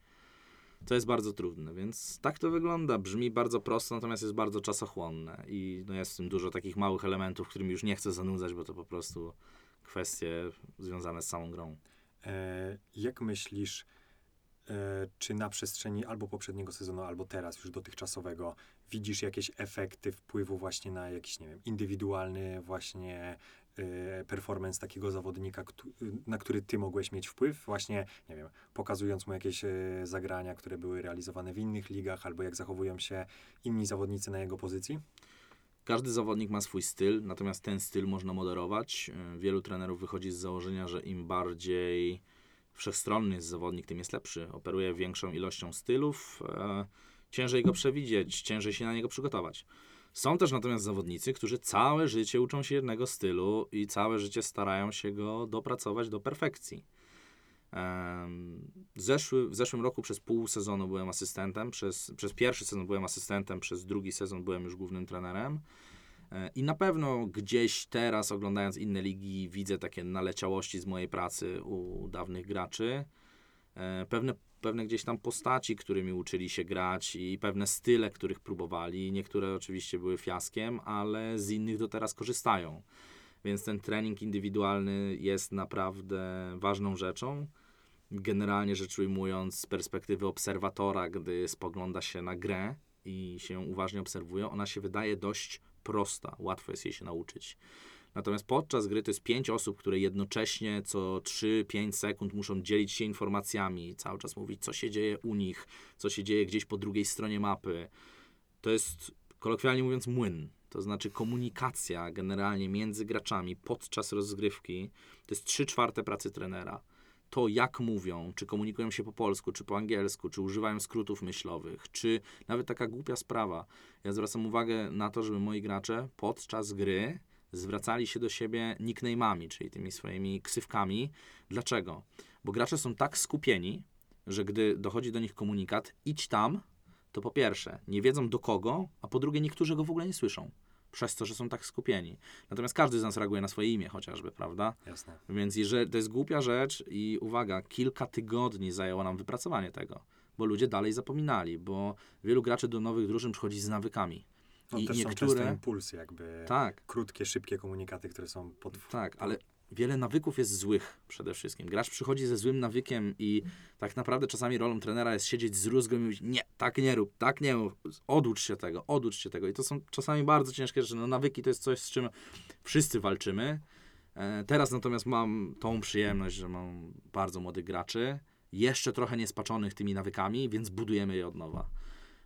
To jest bardzo trudne, więc tak to wygląda. Brzmi bardzo prosto, natomiast jest bardzo czasochłonne i no jest w tym dużo takich małych elementów, którymi już nie chcę zanudzać, bo to po prostu kwestie związane z samą grą. E, jak myślisz, czy na przestrzeni albo poprzedniego sezonu, albo teraz już dotychczasowego widzisz jakieś efekty wpływu właśnie na jakiś, nie wiem, indywidualny właśnie e, performance takiego zawodnika, na który ty mogłeś mieć wpływ, właśnie, nie wiem, pokazując mu jakieś e, zagrania, które były realizowane w innych ligach, albo jak zachowują się inni zawodnicy na jego pozycji? Każdy zawodnik ma swój styl, natomiast ten styl można moderować. Wielu trenerów wychodzi z założenia, że im bardziej wszechstronny jest zawodnik, tym jest lepszy. Operuje większą ilością stylów, e, ciężej go przewidzieć, ciężej się na niego przygotować. Są też natomiast zawodnicy, którzy całe życie uczą się jednego stylu i całe życie starają się go dopracować do perfekcji. Zeszły, w zeszłym roku przez pół sezonu byłem asystentem, przez, przez pierwszy sezon byłem asystentem, przez drugi sezon byłem już głównym trenerem. E, I na pewno gdzieś teraz, oglądając inne ligi, widzę takie naleciałości z mojej pracy u dawnych graczy. E, Pewne pewne gdzieś tam postaci, którymi uczyli się grać i pewne style, których próbowali. Niektóre oczywiście były fiaskiem, ale z innych do teraz korzystają. Więc ten trening indywidualny jest naprawdę ważną rzeczą. Generalnie rzecz ujmując, z perspektywy obserwatora, gdy spogląda się na grę i się uważnie obserwuje, ona się wydaje dość prosta, łatwo jest jej się nauczyć. Natomiast podczas gry to jest pięć osób, które jednocześnie co 3-5 sekund muszą dzielić się informacjami, cały czas mówić, co się dzieje u nich, co się dzieje gdzieś po drugiej stronie mapy. To jest, kolokwialnie mówiąc, młyn. To znaczy komunikacja generalnie między graczami podczas rozgrywki to jest 3 czwarte pracy trenera. To, jak mówią, czy komunikują się po polsku, czy po angielsku, czy używają skrótów myślowych, czy nawet taka głupia sprawa. Ja zwracam uwagę na to, żeby moi gracze podczas gry zwracali się do siebie nickname'ami, czyli tymi swoimi ksywkami. Dlaczego? Bo gracze są tak skupieni, że gdy dochodzi do nich komunikat, idź tam, to po pierwsze, nie wiedzą do kogo, a po drugie, niektórzy go w ogóle nie słyszą. Przez to, że są tak skupieni. Natomiast każdy z nas reaguje na swoje imię chociażby, prawda? Jasne. Więc jeżeli, to jest głupia rzecz i uwaga, kilka tygodni zajęło nam wypracowanie tego, bo ludzie dalej zapominali, bo wielu graczy do nowych drużyn przychodzi z nawykami. No I też są niektóre- często impulsy, jakby Tak, krótkie, szybkie komunikaty, które są pod... tak, ale wiele nawyków jest złych przede wszystkim. Gracz przychodzi ze złym nawykiem i tak naprawdę czasami rolą trenera jest siedzieć z rózgą i mówić, nie, tak nie rób, tak nie mów, oducz się tego, oducz się tego. I to są czasami bardzo ciężkie rzeczy. No, nawyki to jest coś, z czym wszyscy walczymy. E, teraz natomiast mam tą przyjemność, że mam bardzo młodych graczy, jeszcze trochę niespaczonych tymi nawykami, więc budujemy je od nowa.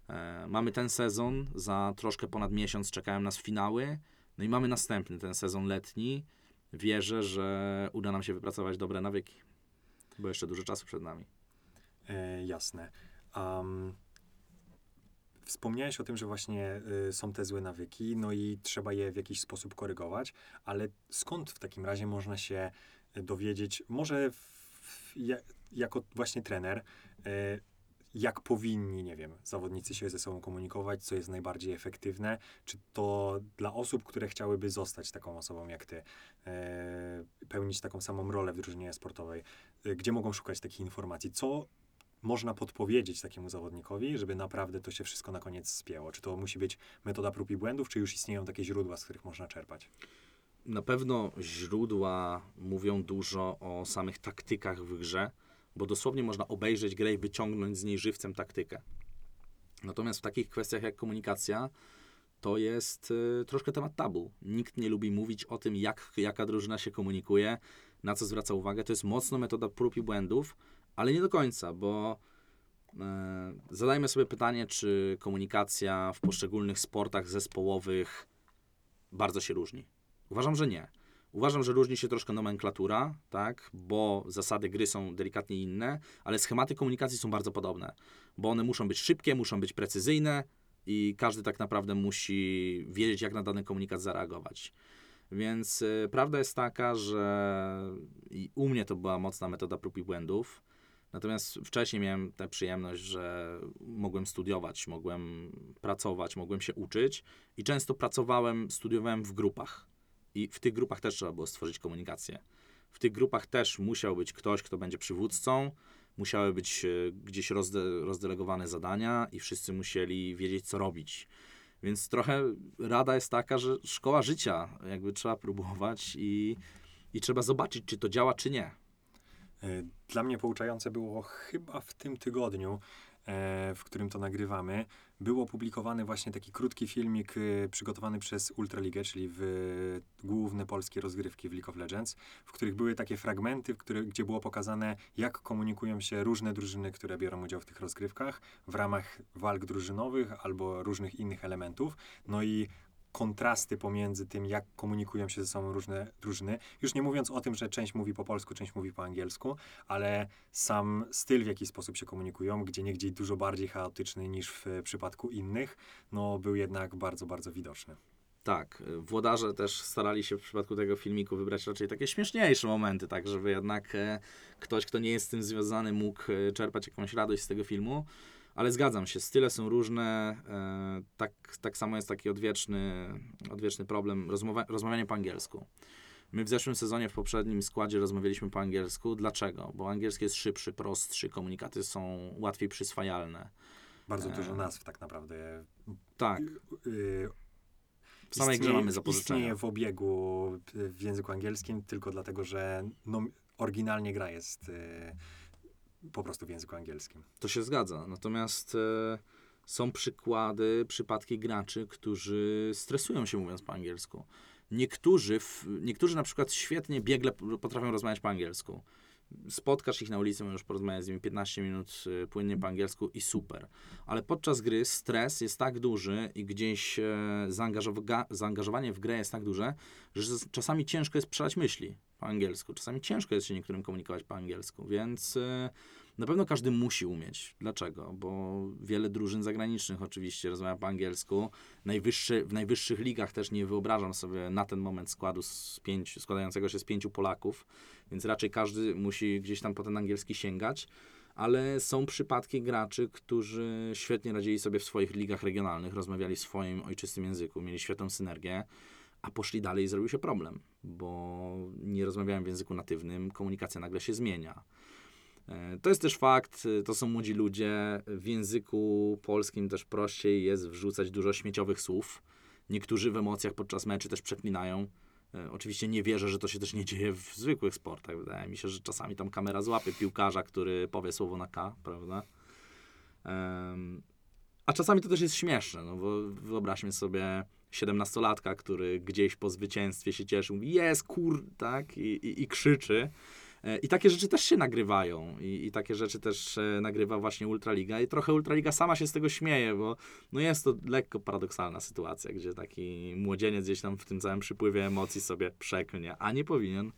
E, mamy ten sezon, za troszkę ponad miesiąc czekają nas finały, no i mamy następny, ten sezon letni. Wierzę, że uda nam się wypracować dobre nawyki, bo jeszcze dużo czasu przed nami. E, jasne. Um, wspomniałeś o tym, że właśnie y, są te złe nawyki, no i trzeba je w jakiś sposób korygować, ale skąd w takim razie można się dowiedzieć, może w, ja, jako właśnie trener, y, jak powinni, nie wiem, zawodnicy się ze sobą komunikować, co jest najbardziej efektywne, czy to dla osób, które chciałyby zostać taką osobą jak ty, e, pełnić taką samą rolę w drużynie sportowej, e, gdzie mogą szukać takich informacji, co można podpowiedzieć takiemu zawodnikowi, żeby naprawdę to się wszystko na koniec spięło? Czy to musi być metoda prób i błędów, czy już istnieją takie źródła, z których można czerpać? Na pewno źródła mówią dużo o samych taktykach w grze, bo dosłownie można obejrzeć grę i wyciągnąć z niej żywcem taktykę. Natomiast w takich kwestiach jak komunikacja, to jest y, troszkę temat tabu. Nikt nie lubi mówić o tym, jak, jaka drużyna się komunikuje, na co zwraca uwagę. To jest mocno metoda prób i błędów, ale nie do końca, bo e, zadajmy sobie pytanie, czy komunikacja w poszczególnych sportach zespołowych bardzo się różni. Uważam, że nie. Uważam, że różni się troszkę nomenklatura, tak, bo zasady gry są delikatnie inne, ale schematy komunikacji są bardzo podobne, bo one muszą być szybkie, muszą być precyzyjne i każdy tak naprawdę musi wiedzieć, jak na dany komunikat zareagować. Więc y, prawda jest taka, że i u mnie to była mocna metoda prób i błędów. Natomiast wcześniej miałem tę przyjemność, że mogłem studiować, mogłem pracować, mogłem się uczyć i często pracowałem, studiowałem w grupach. I w tych grupach też trzeba było stworzyć komunikację. W tych grupach też musiał być ktoś, kto będzie przywódcą, musiały być e, gdzieś rozde, rozdelegowane zadania i wszyscy musieli wiedzieć, co robić. Więc trochę rada jest taka, że szkoła życia, jakby trzeba próbować i, i trzeba zobaczyć, czy to działa, czy nie. E, Dla mnie pouczające było chyba w tym tygodniu, w którym to nagrywamy, był opublikowany właśnie taki krótki filmik e, przygotowany przez Ultraligę, czyli w główne polskie rozgrywki w League of Legends, w których były takie fragmenty, które, gdzie było pokazane, jak komunikują się różne drużyny, które biorą udział w tych rozgrywkach w ramach walk drużynowych albo różnych innych elementów. No i kontrasty pomiędzy tym, jak komunikują się ze sobą różne drużyny. Już nie mówiąc o tym, że część mówi po polsku, część mówi po angielsku, ale sam styl, w jaki sposób się komunikują, gdzie niegdzie dużo bardziej chaotyczny niż w przypadku innych, no był jednak bardzo, bardzo widoczny. Tak, włodarze też starali się w przypadku tego filmiku wybrać raczej takie śmieszniejsze momenty, tak żeby jednak e, ktoś, kto nie jest z tym związany, mógł e, czerpać jakąś radość z tego filmu. Ale zgadzam się, style są różne. E, tak, tak samo jest taki odwieczny, odwieczny problem rozmowa, rozmawianie po angielsku. My w zeszłym sezonie, w poprzednim składzie rozmawialiśmy po angielsku. Dlaczego? Bo angielski jest szybszy, prostszy, komunikaty są łatwiej przyswajalne. Bardzo E. dużo nazw tak naprawdę. Tak, Yy, w samej grze istnieje- mamy zapożyczenia. Istnieje w obiegu y, w języku angielskim tylko dlatego, że no, oryginalnie gra jest y, po prostu w języku angielskim. To się zgadza. Natomiast e, są przykłady, przypadki graczy, którzy stresują się mówiąc po angielsku. Niektórzy, w, niektórzy na przykład świetnie, biegle potrafią rozmawiać po angielsku. Spotkasz ich na ulicy, możesz porozmawiać z nimi 15 minut e, płynnie po angielsku i super. Ale podczas gry stres jest tak duży i gdzieś e, zaangażowa- zaangażowanie w grę jest tak duże, że czasami ciężko jest przelać myśli po angielsku. Czasami ciężko jest się niektórym komunikować po angielsku, więc e, na pewno każdy musi umieć. Dlaczego? Bo wiele drużyn zagranicznych oczywiście rozmawia po angielsku. Najwyższy, w najwyższych ligach też nie wyobrażam sobie na ten moment składu z pięciu, składającego się z pięciu Polaków, więc raczej każdy musi gdzieś tam po ten angielski sięgać. Ale są przypadki graczy, którzy świetnie radzili sobie w swoich ligach regionalnych, rozmawiali w swoim ojczystym języku, mieli świetną synergię, a poszli dalej i zrobił się problem, bo nie rozmawiałem w języku natywnym, komunikacja nagle się zmienia. E, To jest też fakt, e, to są młodzi ludzie. W języku polskim też prościej jest wrzucać dużo śmieciowych słów. Niektórzy w emocjach podczas meczy też przeklinają. E, Oczywiście nie wierzę, że to się też nie dzieje w zwykłych sportach. Wydaje mi się, że czasami tam kamera złapie piłkarza, który powie słowo na K, prawda? A czasami to też jest śmieszne, no bo wyobraźmy sobie 17-latka, który gdzieś po zwycięstwie się cieszy, mówi jest kur, tak, i, i, i krzyczy. E, I takie rzeczy też się nagrywają i, i takie rzeczy też e, nagrywa właśnie Ultraliga i trochę Ultraliga sama się z tego śmieje, bo no jest to lekko paradoksalna sytuacja, gdzie taki młodzieniec gdzieś tam w tym całym przypływie emocji sobie przeklnie, a nie powinien.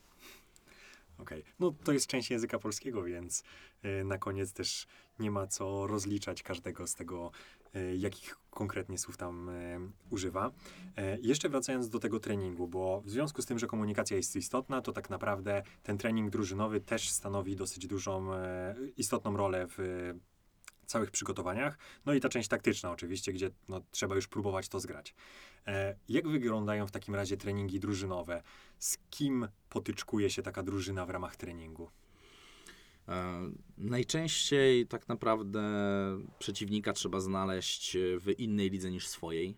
Okej. No to jest część języka polskiego, więc y, na koniec też nie ma co rozliczać każdego z tego, jakich konkretnie słów tam y, używa. E, jeszcze wracając do tego treningu, bo w związku z tym, że komunikacja jest istotna, to tak naprawdę ten trening drużynowy też stanowi dosyć dużą, e, istotną rolę w e, całych przygotowaniach. No i ta część taktyczna oczywiście, gdzie no, trzeba już próbować to zgrać. E, jak wyglądają w takim razie treningi drużynowe? Z kim potyczkuje się taka drużyna w ramach treningu? E, Najczęściej tak naprawdę przeciwnika trzeba znaleźć w innej lidze niż swojej.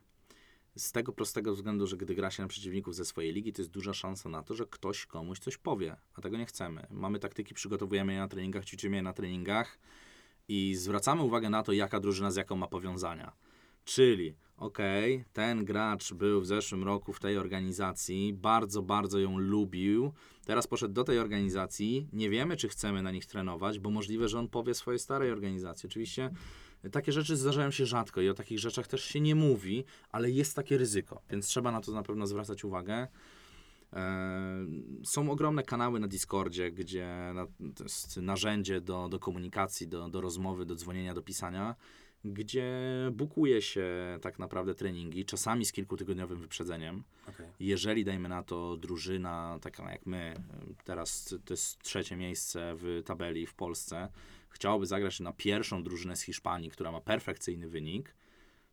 Z tego prostego względu, że gdy gra się na przeciwników ze swojej ligi, to jest duża szansa na to, że ktoś komuś coś powie, a tego nie chcemy. Mamy taktyki, przygotowujemy je na treningach, ćwiczymy je na treningach i zwracamy uwagę na to, jaka drużyna z jaką ma powiązania. Czyli, okej, ten gracz był w zeszłym roku w tej organizacji, bardzo, bardzo ją lubił, teraz poszedł do tej organizacji, nie wiemy, czy chcemy na nich trenować, bo możliwe, że on powie swojej starej organizacji. Oczywiście takie rzeczy zdarzają się rzadko i o takich rzeczach też się nie mówi, ale jest takie ryzyko, więc trzeba na to na pewno zwracać uwagę. E, Są ogromne kanały na Discordzie, gdzie to jest narzędzie do, do komunikacji, do, do rozmowy, do dzwonienia, do pisania, gdzie bukuje się tak naprawdę treningi, czasami z kilkutygodniowym wyprzedzeniem. Okej. Jeżeli, dajmy na to, drużyna taka jak my, teraz to jest trzecie miejsce w tabeli w Polsce, chciałoby zagrać na pierwszą drużynę z Hiszpanii, która ma perfekcyjny wynik,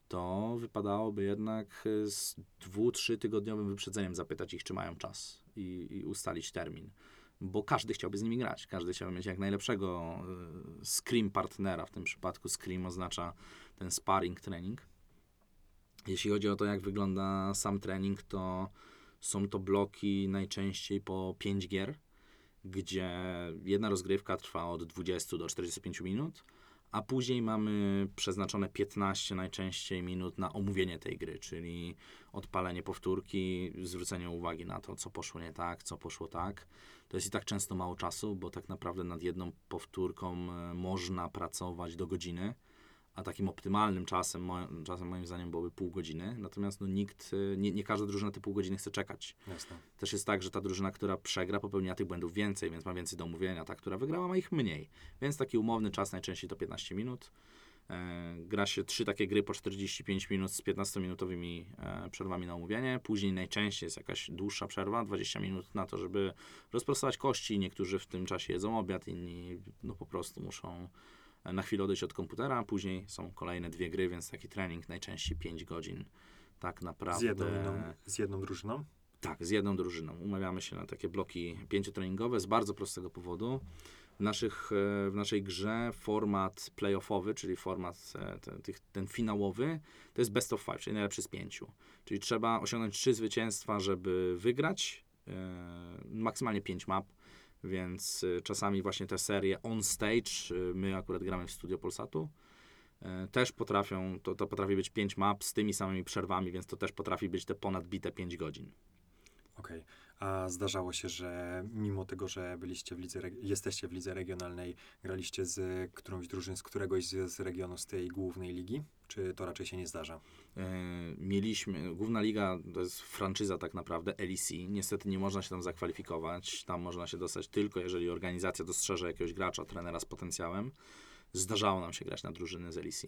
to wypadałoby jednak z dwu, trzy tygodniowym wyprzedzeniem zapytać ich, czy mają czas i, i ustalić termin. Bo każdy chciałby z nimi grać, każdy chciałby mieć jak najlepszego y, scream partnera. W tym przypadku scream oznacza ten sparring trening. Jeśli chodzi o to, jak wygląda sam trening, to są to bloki najczęściej po 5 gier, gdzie jedna rozgrywka trwa od 20 do 45 minut, a później mamy przeznaczone 15 najczęściej minut na omówienie tej gry, czyli odpalenie powtórki, zwrócenie uwagi na to, co poszło nie tak, co poszło tak. To jest i tak często mało czasu, bo tak naprawdę nad jedną powtórką e, można pracować do godziny a takim optymalnym czasem, mo- czasem moim zdaniem byłoby pół godziny. Natomiast no, nikt, y, nie, nie każda drużyna te pół godziny chce czekać. Jasne. Też jest tak, że ta drużyna, która przegra, popełnia tych błędów więcej, więc ma więcej do omówienia. Ta, która wygrała, ma ich mniej. Więc taki umowny czas najczęściej to 15 minut. E, gra się trzy takie gry po 45 minut z 15-minutowymi e, przerwami na omówienie. Później najczęściej jest jakaś dłuższa przerwa, 20 minut na to, żeby rozprostować kości. Niektórzy w tym czasie jedzą obiad, inni no, po prostu muszą na chwilę odejść od komputera. Później są kolejne dwie gry, więc taki trening najczęściej 5 godzin. Tak naprawdę. Z jedną, z jedną drużyną? Tak, z jedną drużyną. Umawiamy się na takie bloki pięciotreningowe z bardzo prostego powodu. W, naszych, e, w naszej grze format playoffowy, czyli format e, ten, ten finałowy, to jest best of five, czyli najlepszy z pięciu. Czyli trzeba osiągnąć trzy zwycięstwa, żeby wygrać. E, maksymalnie pięć map, więc e, czasami właśnie te serie on stage, e, my akurat gramy w studio Polsatu, e, też potrafią, to, to potrafi być pięć map z tymi samymi przerwami, więc to też potrafi być te ponadbite 5 godzin. Okej. A zdarzało się, że mimo tego, że byliście w lidze, jesteście w lidze regionalnej, graliście z którąś drużyn z któregoś z, z regionu z tej głównej ligi? Czy to raczej się nie zdarza? E, Mieliśmy, główna liga to jest franczyza tak naprawdę, LEC. Niestety nie można się tam zakwalifikować. Tam można się dostać tylko, jeżeli organizacja dostrzeże jakiegoś gracza, trenera z potencjałem. Zdarzało nam się grać na drużyny z LEC.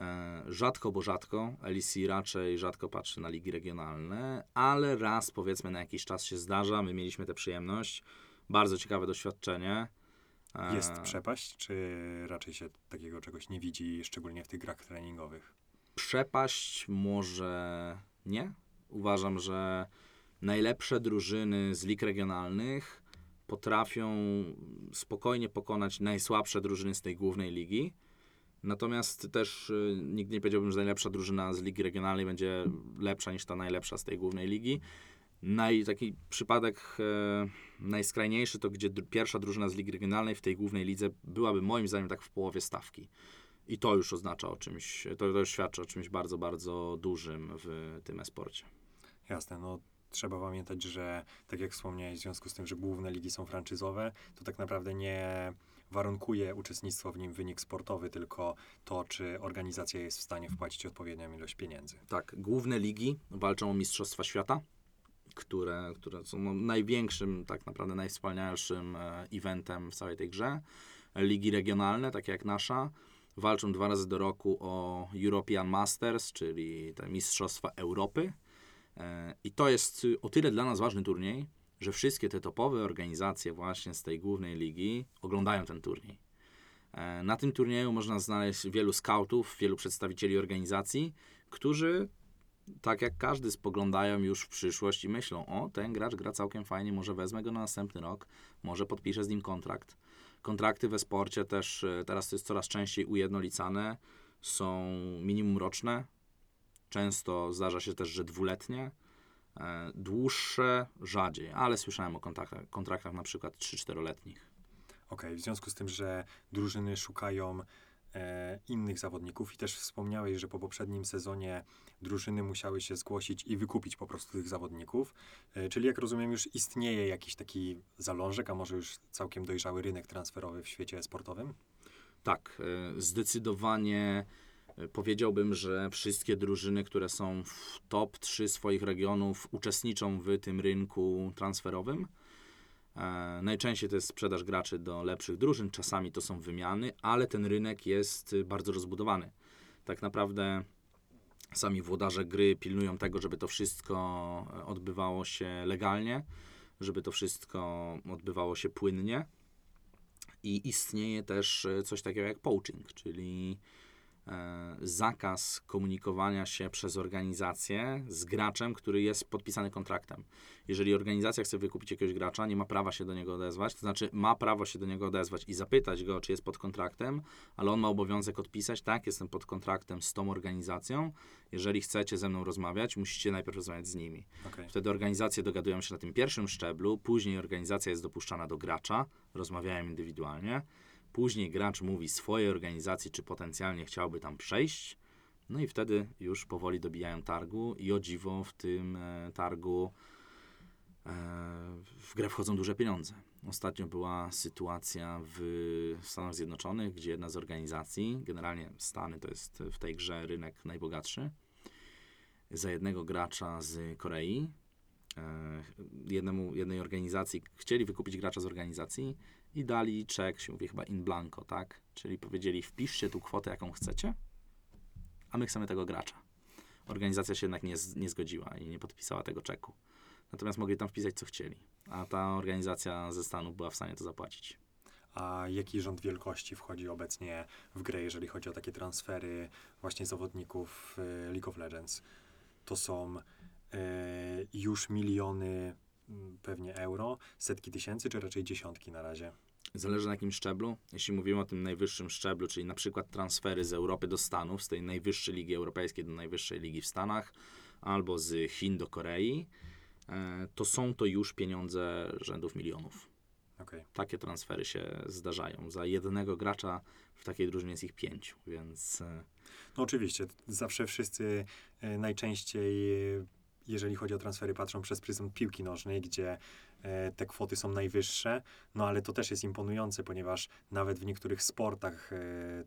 E, Rzadko, bo rzadko. LEC raczej rzadko patrzy na ligi regionalne, ale raz powiedzmy na jakiś czas się zdarza. My mieliśmy tę przyjemność. Bardzo ciekawe doświadczenie. E, Jest przepaść, czy raczej się takiego czegoś nie widzi, szczególnie w tych grach treningowych? przepaść może nie. Uważam, że najlepsze drużyny z lig regionalnych potrafią spokojnie pokonać najsłabsze drużyny z tej głównej ligi. Natomiast też y, nigdy nie powiedziałbym, że najlepsza drużyna z ligi regionalnej będzie lepsza niż ta najlepsza z tej głównej ligi. Naj, taki przypadek e, najskrajniejszy to, gdzie dr- pierwsza drużyna z ligi regionalnej w tej głównej lidze byłaby moim zdaniem tak w połowie stawki. I to już oznacza o czymś, to, to już świadczy o czymś bardzo, bardzo dużym w tym esporcie. Jasne, no trzeba pamiętać, że tak jak wspomniałeś, w związku z tym, że główne ligi są franczyzowe, to tak naprawdę nie warunkuje uczestnictwo w nim wynik sportowy, tylko to, czy organizacja jest w stanie wpłacić odpowiednią ilość pieniędzy. Tak, główne ligi walczą o Mistrzostwa Świata, które, które są no, największym, tak naprawdę najwspanialszym e, eventem w całej tej grze. Ligi regionalne, takie jak nasza, walczą dwa razy do roku o European Masters, czyli te Mistrzostwa Europy. E, I to jest o tyle dla nas ważny turniej, że wszystkie te topowe organizacje właśnie z tej głównej ligi oglądają ten turniej. E, Na tym turnieju można znaleźć wielu scoutów, wielu przedstawicieli organizacji, którzy, tak jak każdy, spoglądają już w przyszłość i myślą: O, ten gracz gra całkiem fajnie, może wezmę go na następny rok, może podpiszę z nim kontrakt. Kontrakty we sporcie też e, teraz to jest coraz częściej ujednolicane, są minimum roczne, często zdarza się też, że dwuletnie. E, Dłuższe rzadziej, ale słyszałem o kontraktach, kontraktach na przykład 3-4-letnich. Okej, w związku z tym, że drużyny szukają e, innych zawodników i też wspomniałeś, że po poprzednim sezonie drużyny musiały się zgłosić i wykupić po prostu tych zawodników, e, czyli jak rozumiem już istnieje jakiś taki zalążek, a może już całkiem dojrzały rynek transferowy w świecie sportowym? Tak, e, zdecydowanie powiedziałbym, że wszystkie drużyny, które są w top 3 swoich regionów, uczestniczą w tym rynku transferowym. E, Najczęściej to jest sprzedaż graczy do lepszych drużyn, czasami to są wymiany, ale ten rynek jest bardzo rozbudowany. Tak naprawdę sami włodarze gry pilnują tego, żeby to wszystko e, odbywało się legalnie, żeby to wszystko odbywało się płynnie. I istnieje też e, coś takiego jak poaching, czyli zakaz komunikowania się przez organizację z graczem, który jest podpisany kontraktem. Jeżeli organizacja chce wykupić jakiegoś gracza, nie ma prawa się do niego odezwać, to znaczy ma prawo się do niego odezwać i zapytać go, czy jest pod kontraktem, ale on ma obowiązek odpisać, tak, jestem pod kontraktem z tą organizacją. Jeżeli chcecie ze mną rozmawiać, musicie najpierw rozmawiać z nimi. Okej. Wtedy organizacje dogadują się na tym pierwszym szczeblu, później organizacja jest dopuszczana do gracza, rozmawiają indywidualnie, później gracz mówi swojej organizacji, czy potencjalnie chciałby tam przejść, no i wtedy już powoli dobijają targu i o dziwo w tym e, targu e, w grę wchodzą duże pieniądze. Ostatnio była sytuacja w Stanach Zjednoczonych, gdzie jedna z organizacji, generalnie Stany to jest w tej grze rynek najbogatszy, za jednego gracza z Korei, e, jednemu, jednej organizacji, chcieli wykupić gracza z organizacji i dali czek, się mówi chyba in blanco, tak? Czyli powiedzieli, wpiszcie tu kwotę, jaką chcecie, a my chcemy tego gracza. Organizacja się jednak nie, nie zgodziła i nie podpisała tego czeku. Natomiast mogli tam wpisać, co chcieli. A ta organizacja ze Stanów była w stanie to zapłacić. A jaki rząd wielkości wchodzi obecnie w grę, jeżeli chodzi o takie transfery właśnie zawodników y, League of Legends? To są e, już miliony pewnie euro, setki tysięcy, czy raczej dziesiątki na razie? Zależy na jakim szczeblu. Jeśli mówimy o tym najwyższym szczeblu, czyli na przykład transfery z Europy do Stanów, z tej najwyższej ligi europejskiej do najwyższej ligi w Stanach, albo z Chin do Korei, e, to są to już pieniądze rzędów milionów. Okej. Takie transfery się zdarzają. Za jednego gracza w takiej drużynie jest ich pięciu, więc e, No oczywiście, zawsze wszyscy e, najczęściej, jeżeli chodzi o transfery, patrzą przez pryzmat piłki nożnej, gdzie e, te kwoty są najwyższe, no ale to też jest imponujące, ponieważ nawet w niektórych sportach e,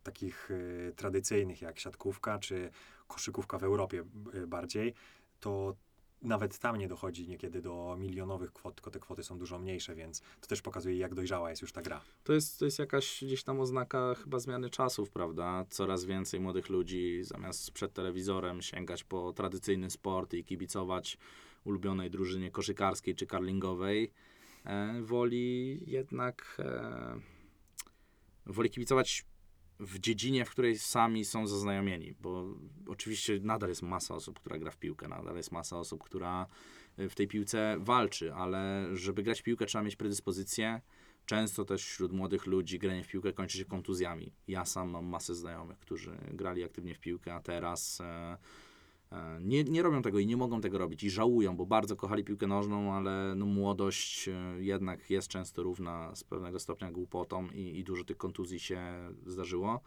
takich e, tradycyjnych, jak siatkówka czy koszykówka w Europie bardziej, to nawet tam nie dochodzi niekiedy do milionowych kwot, tylko te kwoty są dużo mniejsze, więc to też pokazuje, jak dojrzała jest już ta gra. To jest, to jest jakaś gdzieś tam oznaka chyba zmiany czasów, prawda? Coraz więcej młodych ludzi zamiast przed telewizorem sięgać po tradycyjny sport i kibicować ulubionej drużynie koszykarskiej czy karlingowej, e, woli jednak e, woli kibicować w dziedzinie, w której sami są zaznajomieni, bo oczywiście nadal jest masa osób, która gra w piłkę, nadal jest masa osób, która e, w tej piłce walczy, ale żeby grać w piłkę trzeba mieć predyspozycję, Często też wśród młodych ludzi granie w piłkę kończy się kontuzjami. Ja sam mam masę znajomych, którzy grali aktywnie w piłkę, a teraz e, nie, nie robią tego i nie mogą tego robić i żałują, bo bardzo kochali piłkę nożną, ale no, młodość e, jednak jest często równa z pewnego stopnia głupotą i, i dużo tych kontuzji się zdarzyło.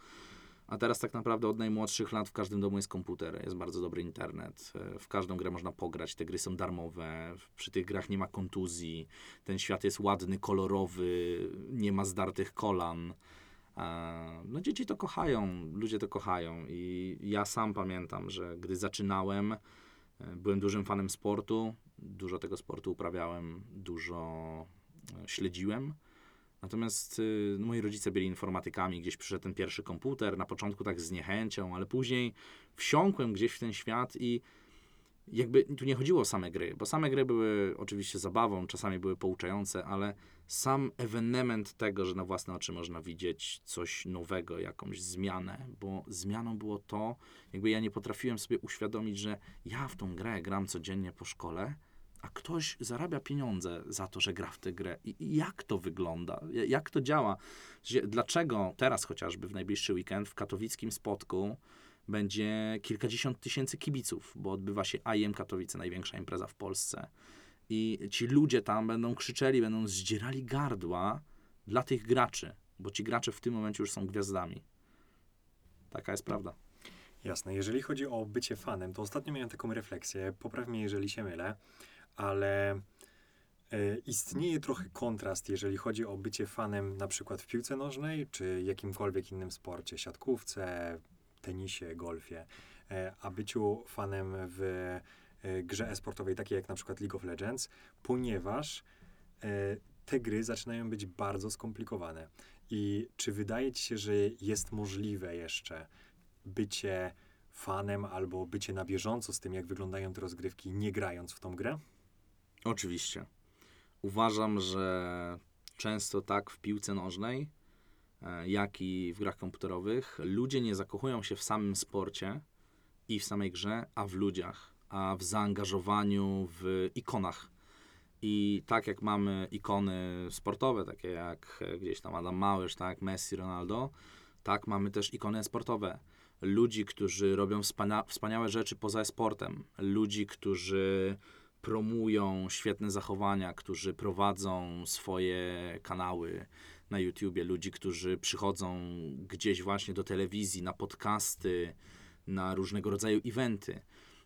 A teraz tak naprawdę od najmłodszych lat w każdym domu jest komputer, jest bardzo dobry internet. e, W każdą grę można pograć, te gry są darmowe, przy tych grach nie ma kontuzji, ten świat jest ładny, kolorowy, nie ma zdartych kolan. No dzieci to kochają, ludzie to kochają i ja sam pamiętam, że gdy zaczynałem, e, byłem dużym fanem sportu, dużo tego sportu uprawiałem, dużo e, śledziłem. Natomiast y, no, moi rodzice byli informatykami, gdzieś przyszedł ten pierwszy komputer, na początku tak z niechęcią, ale później wsiąkłem gdzieś w ten świat i jakby tu nie chodziło o same gry, bo same gry były oczywiście zabawą, czasami były pouczające, ale sam ewenement tego, że na własne oczy można widzieć coś nowego, jakąś zmianę, bo zmianą było to, jakby ja nie potrafiłem sobie uświadomić, że ja w tą grę gram codziennie po szkole, a ktoś zarabia pieniądze za to, że gra w tę grę. I i jak to wygląda? Ja- Jak to działa? Dlaczego teraz chociażby w najbliższy weekend w katowickim spotku będzie kilkadziesiąt tysięcy kibiców, bo odbywa się IM Katowice, największa impreza w Polsce. I ci ludzie tam będą krzyczeli, będą zdzierali gardła dla tych graczy, bo ci gracze w tym momencie już są gwiazdami. Taka jest prawda. Jasne. Jeżeli chodzi o bycie fanem, to ostatnio miałem taką refleksję, popraw mnie, jeżeli się mylę, ale e, istnieje trochę kontrast, jeżeli chodzi o bycie fanem na przykład w piłce nożnej, czy jakimkolwiek innym sporcie, siatkówce, tenisie, golfie, e, a byciu fanem w e, grze e-sportowej, takiej jak na przykład League of Legends, ponieważ e, te gry zaczynają być bardzo skomplikowane. I czy wydaje ci się, że jest możliwe jeszcze bycie fanem albo bycie na bieżąco z tym, jak wyglądają te rozgrywki, nie grając w tą grę? Oczywiście. Uważam, że często tak w piłce nożnej, jak i w grach komputerowych, ludzie nie zakochują się w samym sporcie i w samej grze, a w ludziach, a w zaangażowaniu w ikonach. I tak jak mamy ikony sportowe, takie jak e, gdzieś tam Adam Małysz, tak, Messi, Ronaldo, tak mamy też ikony sportowe. Ludzi, którzy robią wspania- wspaniałe rzeczy poza sportem. Ludzi, którzy promują świetne zachowania, którzy prowadzą swoje kanały na YouTubie, ludzi, którzy przychodzą gdzieś właśnie do telewizji, na podcasty, na różnego rodzaju eventy.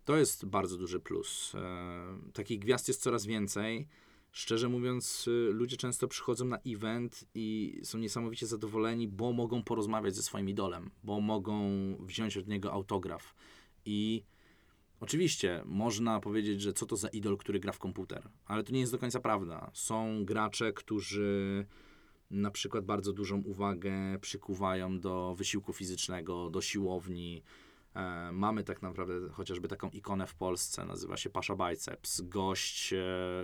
To jest bardzo duży plus. E, takich gwiazd jest coraz więcej. Szczerze mówiąc, y, ludzie często przychodzą na event i są niesamowicie zadowoleni, bo mogą porozmawiać ze swoim idolem, bo mogą wziąć od niego autograf. I Oczywiście, można powiedzieć, że co to za idol, który gra w komputer, ale to nie jest do końca prawda. Są gracze, którzy na przykład bardzo dużą uwagę przykuwają do wysiłku fizycznego, do siłowni. E, mamy tak naprawdę chociażby taką ikonę w Polsce, nazywa się Pasza Biceps. Gość, e,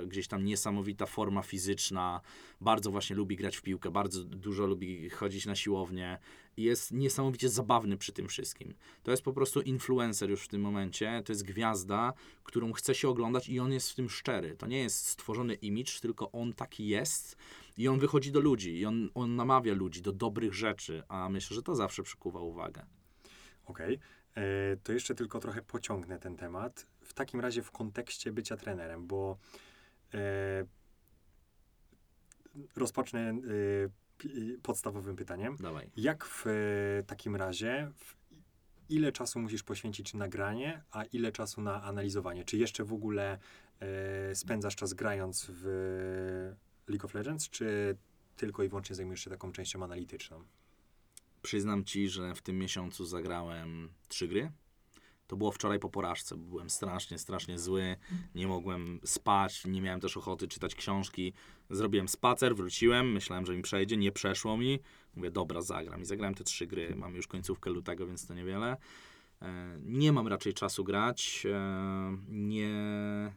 gdzieś tam niesamowita forma fizyczna, bardzo właśnie lubi grać w piłkę, bardzo dużo lubi chodzić na siłownię i jest niesamowicie zabawny przy tym wszystkim. To jest po prostu influencer już w tym momencie, to jest gwiazda, którą chce się oglądać i on jest w tym szczery. To nie jest stworzony image, tylko on taki jest i on wychodzi do ludzi i on, on namawia ludzi do dobrych rzeczy, a myślę, że to zawsze przykuwa uwagę. Okej. E, To jeszcze tylko trochę pociągnę ten temat. W takim razie w kontekście bycia trenerem, bo e, rozpocznę e, podstawowym pytaniem. Dawaj. Jak w e, takim razie, w, ile czasu musisz poświęcić na granie, a ile czasu na analizowanie? Czy jeszcze w ogóle e, spędzasz czas grając w League of Legends, czy tylko i wyłącznie zajmujesz się taką częścią analityczną? Przyznam ci, że w tym miesiącu zagrałem trzy gry. To było wczoraj po porażce. Byłem strasznie, strasznie zły. Nie mogłem spać, nie miałem też ochoty czytać książki. Zrobiłem spacer, wróciłem, myślałem, że mi przejdzie, nie przeszło mi. Mówię, dobra, zagram. I zagrałem te trzy gry. Mam już końcówkę lutego, więc to niewiele. E, Nie mam raczej czasu grać. e, Nie,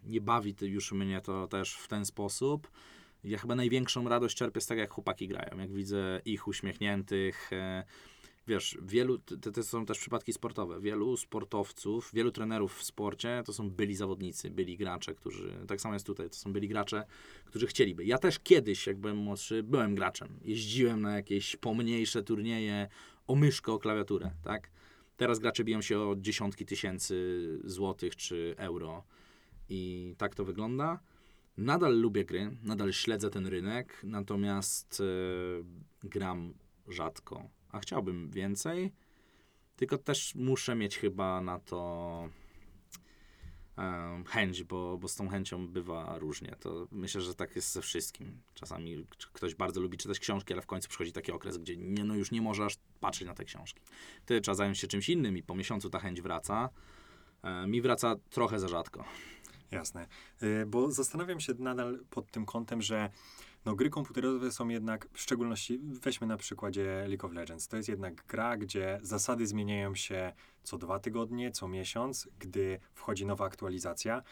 nie bawi już mnie to też w ten sposób. Ja chyba największą radość czerpię z tego, jak chłopaki grają. Jak widzę ich uśmiechniętych. e, Wiesz, wielu, to, to są też przypadki sportowe. Wielu sportowców, wielu trenerów w sporcie to są byli zawodnicy, byli gracze, którzy, tak samo jest tutaj, to są byli gracze, którzy chcieliby. Ja też kiedyś, jak byłem młodszy, byłem graczem. Jeździłem na jakieś pomniejsze turnieje o myszkę, o klawiaturę, tak? Teraz gracze biją się o dziesiątki tysięcy złotych czy euro i tak to wygląda. Nadal lubię gry, nadal śledzę ten rynek, natomiast e, gram rzadko, a chciałbym więcej. Tylko też muszę mieć chyba na to em, chęć, bo, bo z tą chęcią bywa różnie. To myślę, że tak jest ze wszystkim. Czasami ktoś bardzo lubi czytać książki, ale w końcu przychodzi taki okres, gdzie nie, no już nie może aż patrzeć na te książki. Wtedy trzeba zająć się czymś innym i po miesiącu ta chęć wraca. E, mi wraca trochę za rzadko. Jasne. Y, Bo zastanawiam się nadal pod tym kątem, że no, gry komputerowe są jednak, w szczególności weźmy na przykładzie League of Legends, to jest jednak gra, gdzie zasady zmieniają się co dwa tygodnie, co miesiąc, gdy wchodzi nowa aktualizacja.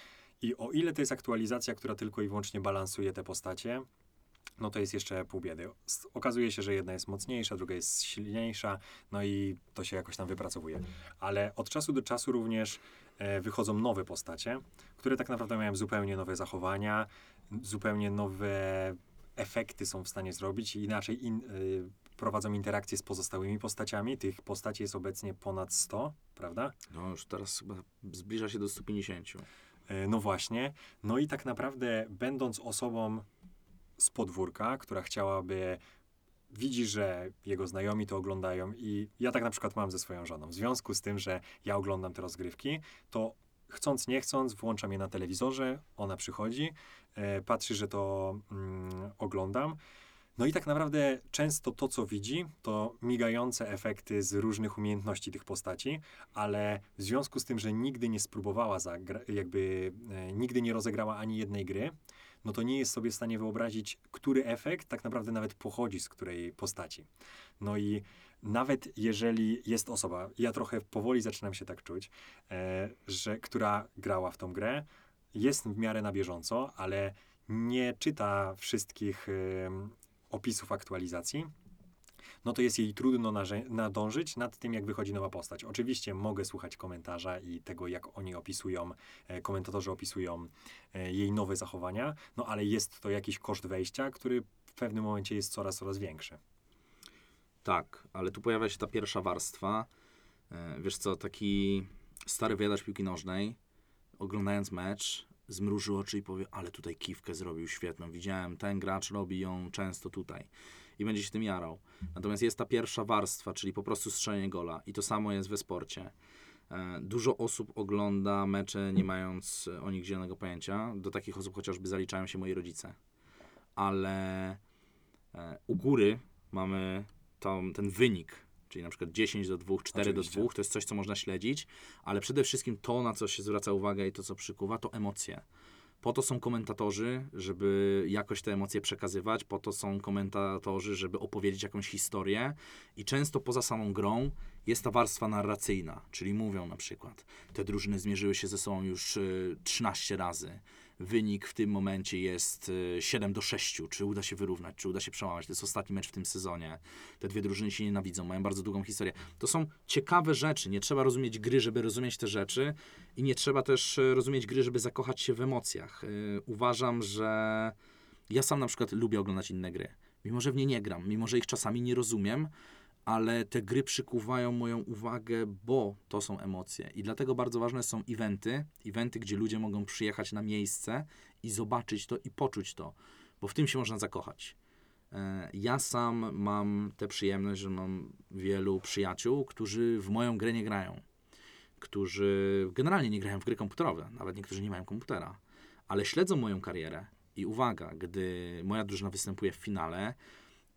I o ile to jest aktualizacja, która tylko i wyłącznie balansuje te postacie, no to jest jeszcze pół biedy. Okazuje się, że jedna jest mocniejsza, druga jest silniejsza, no i to się jakoś tam wypracowuje. Ale od czasu do czasu również wychodzą nowe postacie, które tak naprawdę mają zupełnie nowe zachowania, zupełnie nowe efekty są w stanie zrobić i inaczej in, y, prowadzą interakcje z pozostałymi postaciami. Tych postaci jest obecnie ponad 100, prawda? No już teraz chyba zbliża się do 150. E, No właśnie. No i tak naprawdę, będąc osobą z podwórka, która chciałaby, widzi, że jego znajomi to oglądają, i ja tak na przykład mam ze swoją żoną. W związku z tym, że ja oglądam te rozgrywki, to chcąc, nie chcąc, włączam je na telewizorze, ona przychodzi, e, patrzy, że to mm, oglądam. No i tak naprawdę często to, co widzi, to migające efekty z różnych umiejętności tych postaci, ale w związku z tym, że nigdy nie spróbowała jakby e, nigdy nie rozegrała ani jednej gry, no to nie jest sobie w stanie wyobrazić, który efekt tak naprawdę nawet pochodzi z której postaci. No i nawet jeżeli jest osoba, ja trochę powoli zaczynam się tak czuć, e, że która grała w tą grę, jest w miarę na bieżąco, ale nie czyta wszystkich em, opisów aktualizacji, no to jest jej trudno nadążyć nad tym, jak wychodzi nowa postać. Oczywiście mogę słuchać komentarza i tego, jak oni opisują, e, komentatorzy opisują e, jej nowe zachowania, no ale jest to jakiś koszt wejścia, który w pewnym momencie jest coraz, coraz większy. Tak, ale tu pojawia się ta pierwsza warstwa. E, Wiesz co, taki stary wyjadacz piłki nożnej, oglądając mecz, zmruży oczy i powie, ale tutaj kiwkę zrobił świetną, widziałem, ten gracz robi ją często tutaj i będzie się tym jarał. Natomiast jest ta pierwsza warstwa, czyli po prostu strzelenie gola i to samo jest we sporcie. E, Dużo osób ogląda mecze nie mając e, o nich zielonego pojęcia. Do takich osób chociażby zaliczają się moi rodzice. Ale e, u góry mamy tą, ten wynik, czyli na przykład 10 do 2, 4 do Oczywiście. 2, to jest coś, co można śledzić, ale przede wszystkim to, na co się zwraca uwagę i to, co przykuwa, to emocje. Po to są komentatorzy, żeby jakoś te emocje przekazywać, po to są komentatorzy, żeby opowiedzieć jakąś historię. I często poza samą grą jest ta warstwa narracyjna, czyli mówią na przykład, te drużyny zmierzyły się ze sobą już y, 13 razy, wynik w tym momencie jest y, 7 do 6, czy uda się wyrównać, czy uda się przełamać, to jest ostatni mecz w tym sezonie, te dwie drużyny się nienawidzą, mają bardzo długą historię. To są ciekawe rzeczy, nie trzeba rozumieć gry, żeby rozumieć te rzeczy i nie trzeba też e, rozumieć gry, żeby zakochać się w emocjach. Y, Uważam, że ja sam na przykład lubię oglądać inne gry. Mimo, że w nie nie gram, mimo, że ich czasami nie rozumiem, ale te gry przykuwają moją uwagę, bo to są emocje. I dlatego bardzo ważne są eventy, eventy, gdzie ludzie mogą przyjechać na miejsce i zobaczyć to i poczuć to, bo w tym się można zakochać. E, Ja sam mam tę przyjemność, że mam wielu przyjaciół, którzy w moją grę nie grają. Którzy generalnie nie grają w gry komputerowe, nawet niektórzy nie mają komputera, ale śledzą moją karierę. I uwaga, gdy moja drużyna występuje w finale,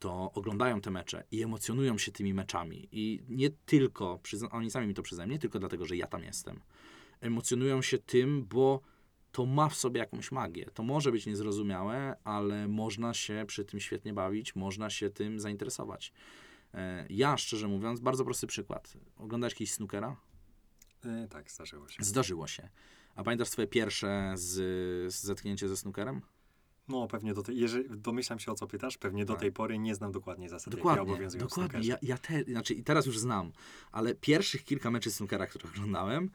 to oglądają te mecze i emocjonują się tymi meczami. I nie tylko, oni sami mi to przyznają, nie tylko dlatego, że ja tam jestem. Emocjonują się tym, bo to ma w sobie jakąś magię. To może być niezrozumiałe, ale można się przy tym świetnie bawić, można się tym zainteresować. E, Ja, szczerze mówiąc, bardzo prosty przykład. Oglądałeś kiedyś snookera? E, tak, zdarzyło się. Zdarzyło się. A pamiętasz swoje pierwsze z, z zetknięcie ze snookerem? No, pewnie do tej, jeżeli, domyślam się o co pytasz, pewnie do Tak. tej pory nie znam dokładnie zasad, jakie Dokładnie, obowiązują w dokładnie. Ja, ja te, znaczy, i teraz już znam, ale pierwszych kilka meczy snookera, które oglądałem,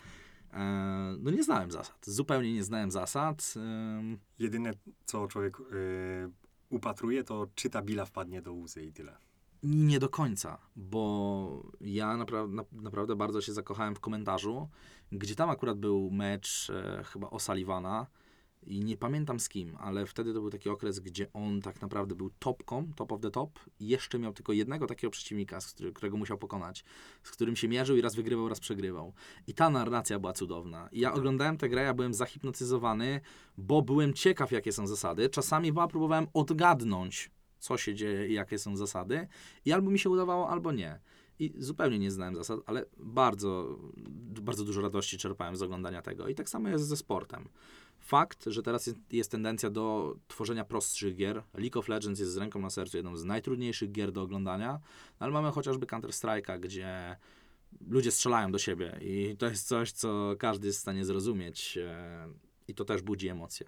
e, no nie znałem zasad. Zupełnie nie znałem zasad. em, Jedyne, co człowiek e, upatruje, to czy ta bila wpadnie do łzy i tyle. Nie do końca, bo ja napra- na- naprawdę bardzo się zakochałem w komentarzu, gdzie tam akurat był mecz e, chyba o Sullivana i nie pamiętam z kim, ale wtedy to był taki okres, gdzie on tak naprawdę był topką, top of the top i jeszcze miał tylko jednego takiego przeciwnika, którego musiał pokonać, z którym się mierzył i raz wygrywał, raz przegrywał. I ta narracja była cudowna. I ja oglądałem tę grę, ja byłem zahipnotyzowany, bo byłem ciekaw, jakie są zasady. Czasami chyba próbowałem odgadnąć, co się dzieje i jakie są zasady. I albo mi się udawało, albo nie. I zupełnie nie znałem zasad, ale bardzo, bardzo dużo radości czerpałem z oglądania tego. I tak samo jest ze sportem. Fakt, że teraz jest, jest tendencja do tworzenia prostszych gier. League of Legends jest z ręką na sercu jedną z najtrudniejszych gier do oglądania, no ale mamy chociażby Counter-Strike'a, gdzie ludzie strzelają do siebie i to jest coś, co każdy jest w stanie zrozumieć e, i to też budzi emocje.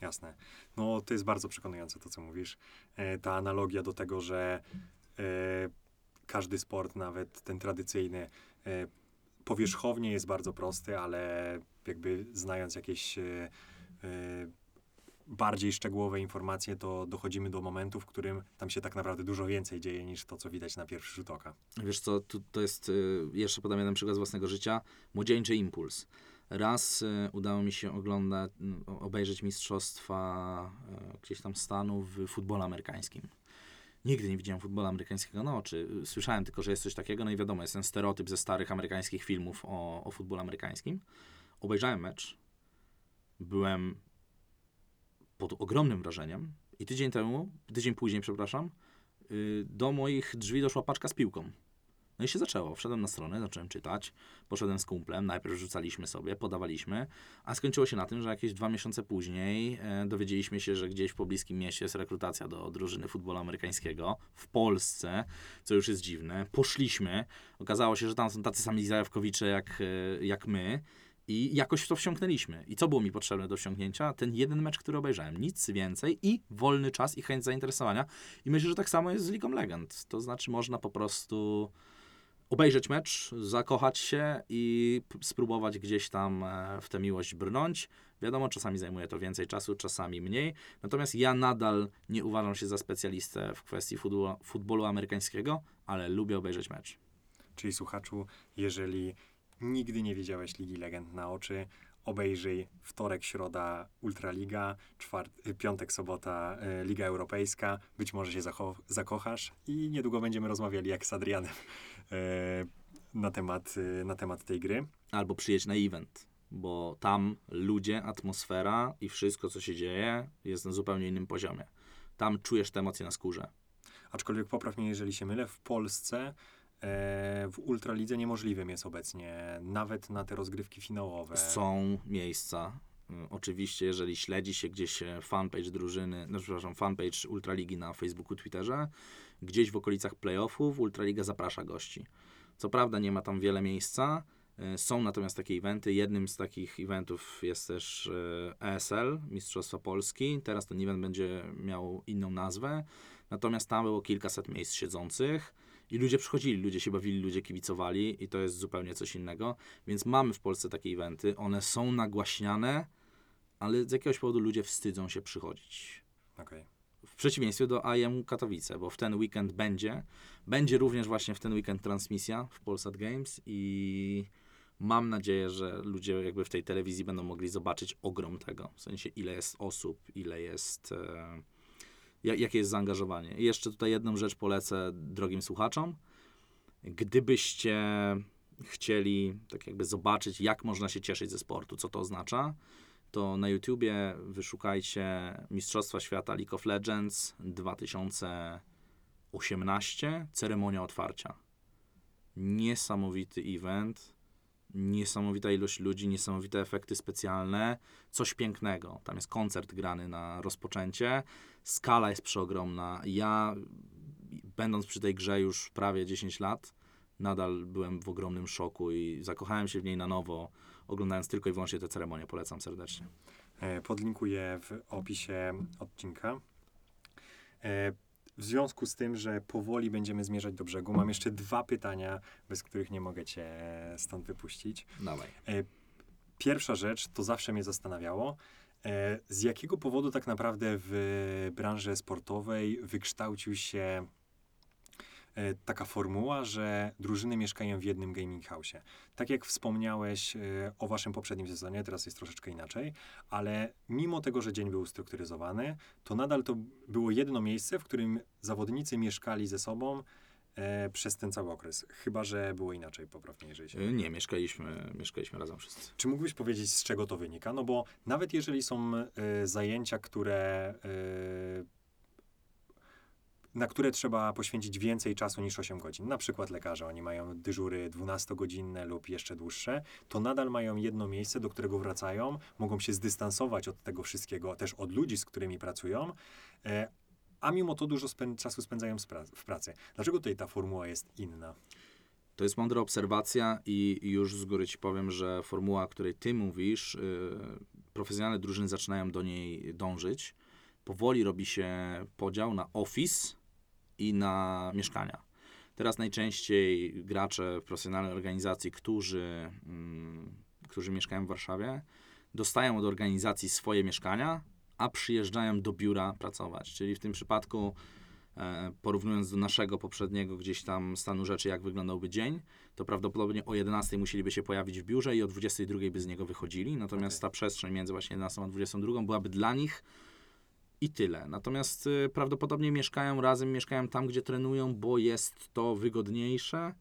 Jasne. No, to jest bardzo przekonujące to, co mówisz. E, ta analogia do tego, że e, każdy sport, nawet ten tradycyjny, powierzchownie jest bardzo prosty, ale jakby znając jakieś e, e, bardziej szczegółowe informacje, to dochodzimy do momentu, w którym tam się tak naprawdę dużo więcej dzieje niż to, co widać na pierwszy rzut oka. Wiesz co, to jest, y, jeszcze podam jeden przykład z własnego życia, Młodzieńczy Impuls. Raz udało mi się oglądać, obejrzeć mistrzostwa gdzieś tam Stanów w futbolu amerykańskim. Nigdy nie widziałem futbolu amerykańskiego na oczy. Słyszałem tylko, że jest coś takiego, no i wiadomo, jest ten stereotyp ze starych amerykańskich filmów o, o futbolu amerykańskim. Obejrzałem mecz. Byłem pod ogromnym wrażeniem i tydzień temu, tydzień później, przepraszam, y, do moich drzwi doszła paczka z piłką. No i się zaczęło. Wszedłem na stronę, zacząłem czytać, poszedłem z kumplem, najpierw rzucaliśmy sobie, podawaliśmy, a skończyło się na tym, że jakieś dwa miesiące później e, dowiedzieliśmy się, że gdzieś w pobliskim mieście jest rekrutacja do drużyny futbolu amerykańskiego w Polsce, co już jest dziwne. Poszliśmy, okazało się, że tam są tacy sami zajawkowicze jak, e, jak my, i jakoś w to wsiąknęliśmy. I co było mi potrzebne do wsiąknięcia? Ten jeden mecz, który obejrzałem. Nic więcej i wolny czas i chęć zainteresowania. I myślę, że tak samo jest z League of Legends. To znaczy można po prostu obejrzeć mecz, zakochać się i spróbować gdzieś tam e, w tę miłość brnąć. Wiadomo, czasami zajmuje to więcej czasu, czasami mniej. Natomiast ja nadal nie uważam się za specjalistę w kwestii futbolu, futbolu amerykańskiego, ale lubię obejrzeć mecz. Czyli słuchaczu, jeżeli nigdy nie widziałeś Ligi Legend na oczy, obejrzyj wtorek, środa Ultraliga, czwart- piątek, sobota e, Liga Europejska. Być może się zacho- zakochasz i niedługo będziemy rozmawiali jak z Adrianem e, na, temat, na temat tej gry. albo przyjedź na event, bo tam ludzie, atmosfera i wszystko, co się dzieje, jest na zupełnie innym poziomie. Tam czujesz te emocje na skórze. Aczkolwiek popraw mnie, jeżeli się mylę, w Polsce w Ultralidze niemożliwym jest obecnie, nawet na te rozgrywki finałowe. Są miejsca, Y, Oczywiście, jeżeli śledzi się gdzieś e, fanpage drużyny, no, przepraszam, fanpage Ultraligi na Facebooku, Twitterze, gdzieś w okolicach playoffów Ultraliga zaprasza gości. Co prawda nie ma tam wiele miejsca, y, są natomiast takie eventy. Jednym z takich eventów jest też ESL, Mistrzostwa Polski. Teraz ten event będzie miał inną nazwę. Natomiast tam było kilkaset miejsc siedzących i ludzie przychodzili, ludzie się bawili, ludzie kibicowali i to jest zupełnie coś innego. Więc mamy w Polsce takie eventy. One są nagłaśniane, ale z jakiegoś powodu ludzie wstydzą się przychodzić. Okej. W przeciwieństwie do IM Katowice, bo w ten weekend będzie. Będzie również właśnie w ten weekend transmisja w Polsat Games i mam nadzieję, że ludzie jakby w tej telewizji będą mogli zobaczyć ogrom tego. W sensie ile jest osób, ile jest... E, jakie jest zaangażowanie. I jeszcze tutaj jedną rzecz polecę drogim słuchaczom. Gdybyście chcieli tak jakby zobaczyć, jak można się cieszyć ze sportu, co to oznacza, to na YouTubie wyszukajcie Mistrzostwa Świata League of Legends 2018, ceremonia otwarcia. Niesamowity event, niesamowita ilość ludzi, niesamowite efekty specjalne, coś pięknego. Tam jest koncert grany na rozpoczęcie, skala jest przeogromna. Ja, będąc przy tej grze już prawie 10 lat, nadal byłem w ogromnym szoku i zakochałem się w niej na nowo, oglądając tylko i wyłącznie tę ceremonię. Polecam serdecznie. E, Podlinkuję w opisie odcinka. E, W związku z tym, że powoli będziemy zmierzać do brzegu, mam jeszcze dwa pytania, bez których nie mogę cię stąd wypuścić. Dawaj. Pierwsza rzecz, to zawsze mnie zastanawiało, e, z jakiego powodu tak naprawdę w branży sportowej wykształcił się e, taka formuła, że drużyny mieszkają w jednym gaming house. Tak jak wspomniałeś e, o waszym poprzednim sezonie, teraz jest troszeczkę inaczej, ale mimo tego, że dzień był ustrukturyzowany, to nadal to było jedno miejsce, w którym zawodnicy mieszkali ze sobą e, przez ten cały okres. Chyba, że było inaczej, poprawnie, jeżeli się Nie, mieszkaliśmy, mieszkaliśmy razem wszyscy. czy mógłbyś powiedzieć, z czego to wynika? No bo nawet jeżeli są e, zajęcia, które, e, na które trzeba poświęcić więcej czasu niż 8 godzin, na przykład lekarze, oni mają dyżury 12-godzinne lub jeszcze dłuższe, to nadal mają jedno miejsce, do którego wracają, mogą się zdystansować od tego wszystkiego, też od ludzi, z którymi pracują, e, a mimo to dużo spę- czasu spędzają w pracy. Dlaczego tutaj ta formuła jest inna? To jest mądra obserwacja i już z góry ci powiem, że formuła, o której ty mówisz, yy, profesjonalne drużyny zaczynają do niej dążyć. Powoli robi się podział na office i na mieszkania. Teraz najczęściej gracze w profesjonalnej organizacji, którzy, mm, którzy mieszkają w Warszawie, dostają od organizacji swoje mieszkania, a przyjeżdżają do biura pracować. Czyli w tym przypadku e, porównując do naszego poprzedniego gdzieś tam stanu rzeczy, jak wyglądałby dzień, to prawdopodobnie o 11 musieliby się pojawić w biurze i o 22 by z niego wychodzili. Natomiast Okej. ta przestrzeń między właśnie 11 a 22 byłaby dla nich i tyle. Natomiast y, prawdopodobnie mieszkają razem, mieszkają tam, gdzie trenują, bo jest to wygodniejsze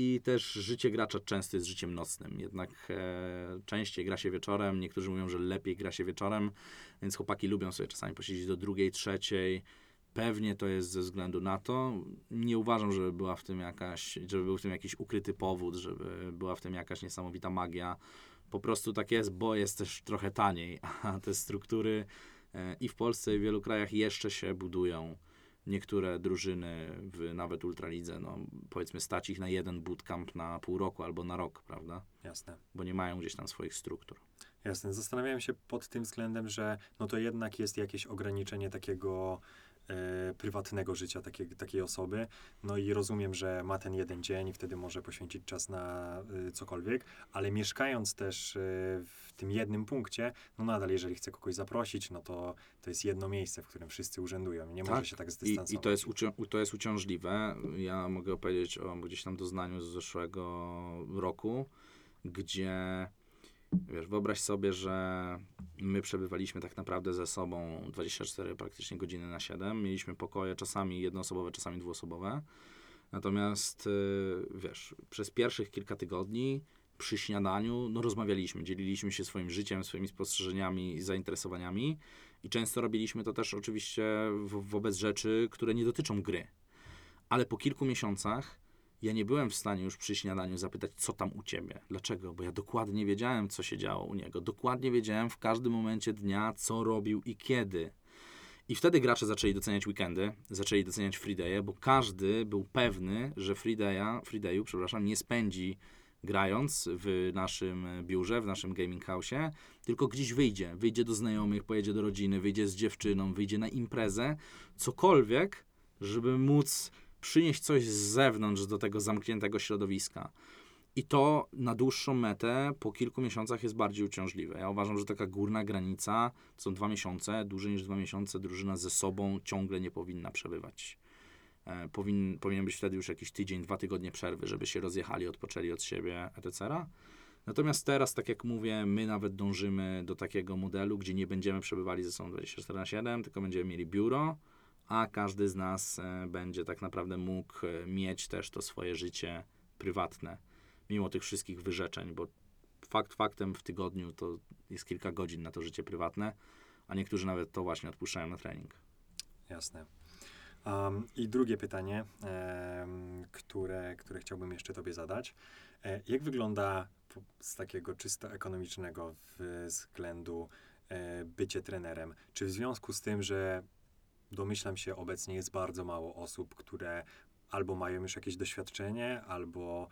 i też życie gracza często jest życiem nocnym. Jednak e, częściej gra się wieczorem. Niektórzy mówią, że lepiej gra się wieczorem, więc chłopaki lubią sobie czasami posiedzieć do drugiej, trzeciej. Pewnie to jest ze względu na to. Nie uważam, żeby była w tym jakaś, żeby był w tym jakiś ukryty powód, żeby była w tym jakaś niesamowita magia. Po prostu tak jest, bo jest też trochę taniej, a te struktury i w Polsce, i w wielu krajach jeszcze się budują. Niektóre drużyny w nawet Ultralidze, no powiedzmy stać ich na jeden bootcamp na pół roku albo na rok, prawda? Jasne. Bo nie mają gdzieś tam swoich struktur. Jasne. Zastanawiałem się pod tym względem, że no to jednak jest jakieś ograniczenie takiego e, prywatnego życia takiej, takiej osoby. No i rozumiem, że ma ten jeden dzień i wtedy może poświęcić czas na e, cokolwiek, ale mieszkając też e, w tym jednym punkcie, no nadal, jeżeli chce kogoś zaprosić, no to to jest jedno miejsce, w którym wszyscy urzędują. Nie może Tak. się tak I, zdystansować. I to jest, to jest uciążliwe. Ja mogę opowiedzieć o gdzieś tam doznaniu z zeszłego roku, gdzie wiesz, wyobraź sobie, że my przebywaliśmy tak naprawdę ze sobą 24 praktycznie godziny na 7. Mieliśmy pokoje czasami jednoosobowe, czasami dwuosobowe. Natomiast y, wiesz, przez pierwszych kilka tygodni przy śniadaniu no, rozmawialiśmy, dzieliliśmy się swoim życiem, swoimi spostrzeżeniami i zainteresowaniami. I często robiliśmy to też oczywiście wobec rzeczy, które nie dotyczą gry. Ale po kilku miesiącach ja nie byłem w stanie już przy śniadaniu zapytać, co tam u ciebie. Dlaczego? Bo ja dokładnie wiedziałem, co się działo u niego. Dokładnie wiedziałem w każdym momencie dnia, co robił i kiedy. I wtedy gracze zaczęli doceniać weekendy, zaczęli doceniać free day'e, bo każdy był pewny, że free, day'a, free day'u, przepraszam, nie spędzi grając w naszym biurze, w naszym gaming house'ie, tylko gdzieś wyjdzie. Wyjdzie do znajomych, pojedzie do rodziny, wyjdzie z dziewczyną, wyjdzie na imprezę, cokolwiek, żeby móc przynieść coś z zewnątrz do tego zamkniętego środowiska. I to na dłuższą metę po kilku miesiącach jest bardziej uciążliwe. Ja uważam, że taka górna granica to są dwa miesiące. Dłużej niż dwa miesiące drużyna ze sobą ciągle nie powinna przebywać. E, powin, powinien być wtedy już jakiś tydzień, dwa tygodnie przerwy, żeby się rozjechali, odpoczęli od siebie, etc. Natomiast teraz, tak jak mówię, my nawet dążymy do takiego modelu, gdzie nie będziemy przebywali ze sobą 24 na 7, tylko będziemy mieli biuro, a każdy z nas e, będzie tak naprawdę mógł e, mieć też to swoje życie prywatne, mimo tych wszystkich wyrzeczeń, bo fakt faktem w tygodniu to jest kilka godzin na to życie prywatne, a niektórzy nawet to właśnie odpuszczają na trening. Jasne. Um, I drugie pytanie, em, które, które chciałbym jeszcze Tobie zadać. E, jak wygląda z takiego czysto ekonomicznego względu e, bycie trenerem? Czy w związku z tym, że domyślam się obecnie jest bardzo mało osób, które albo mają już jakieś doświadczenie, albo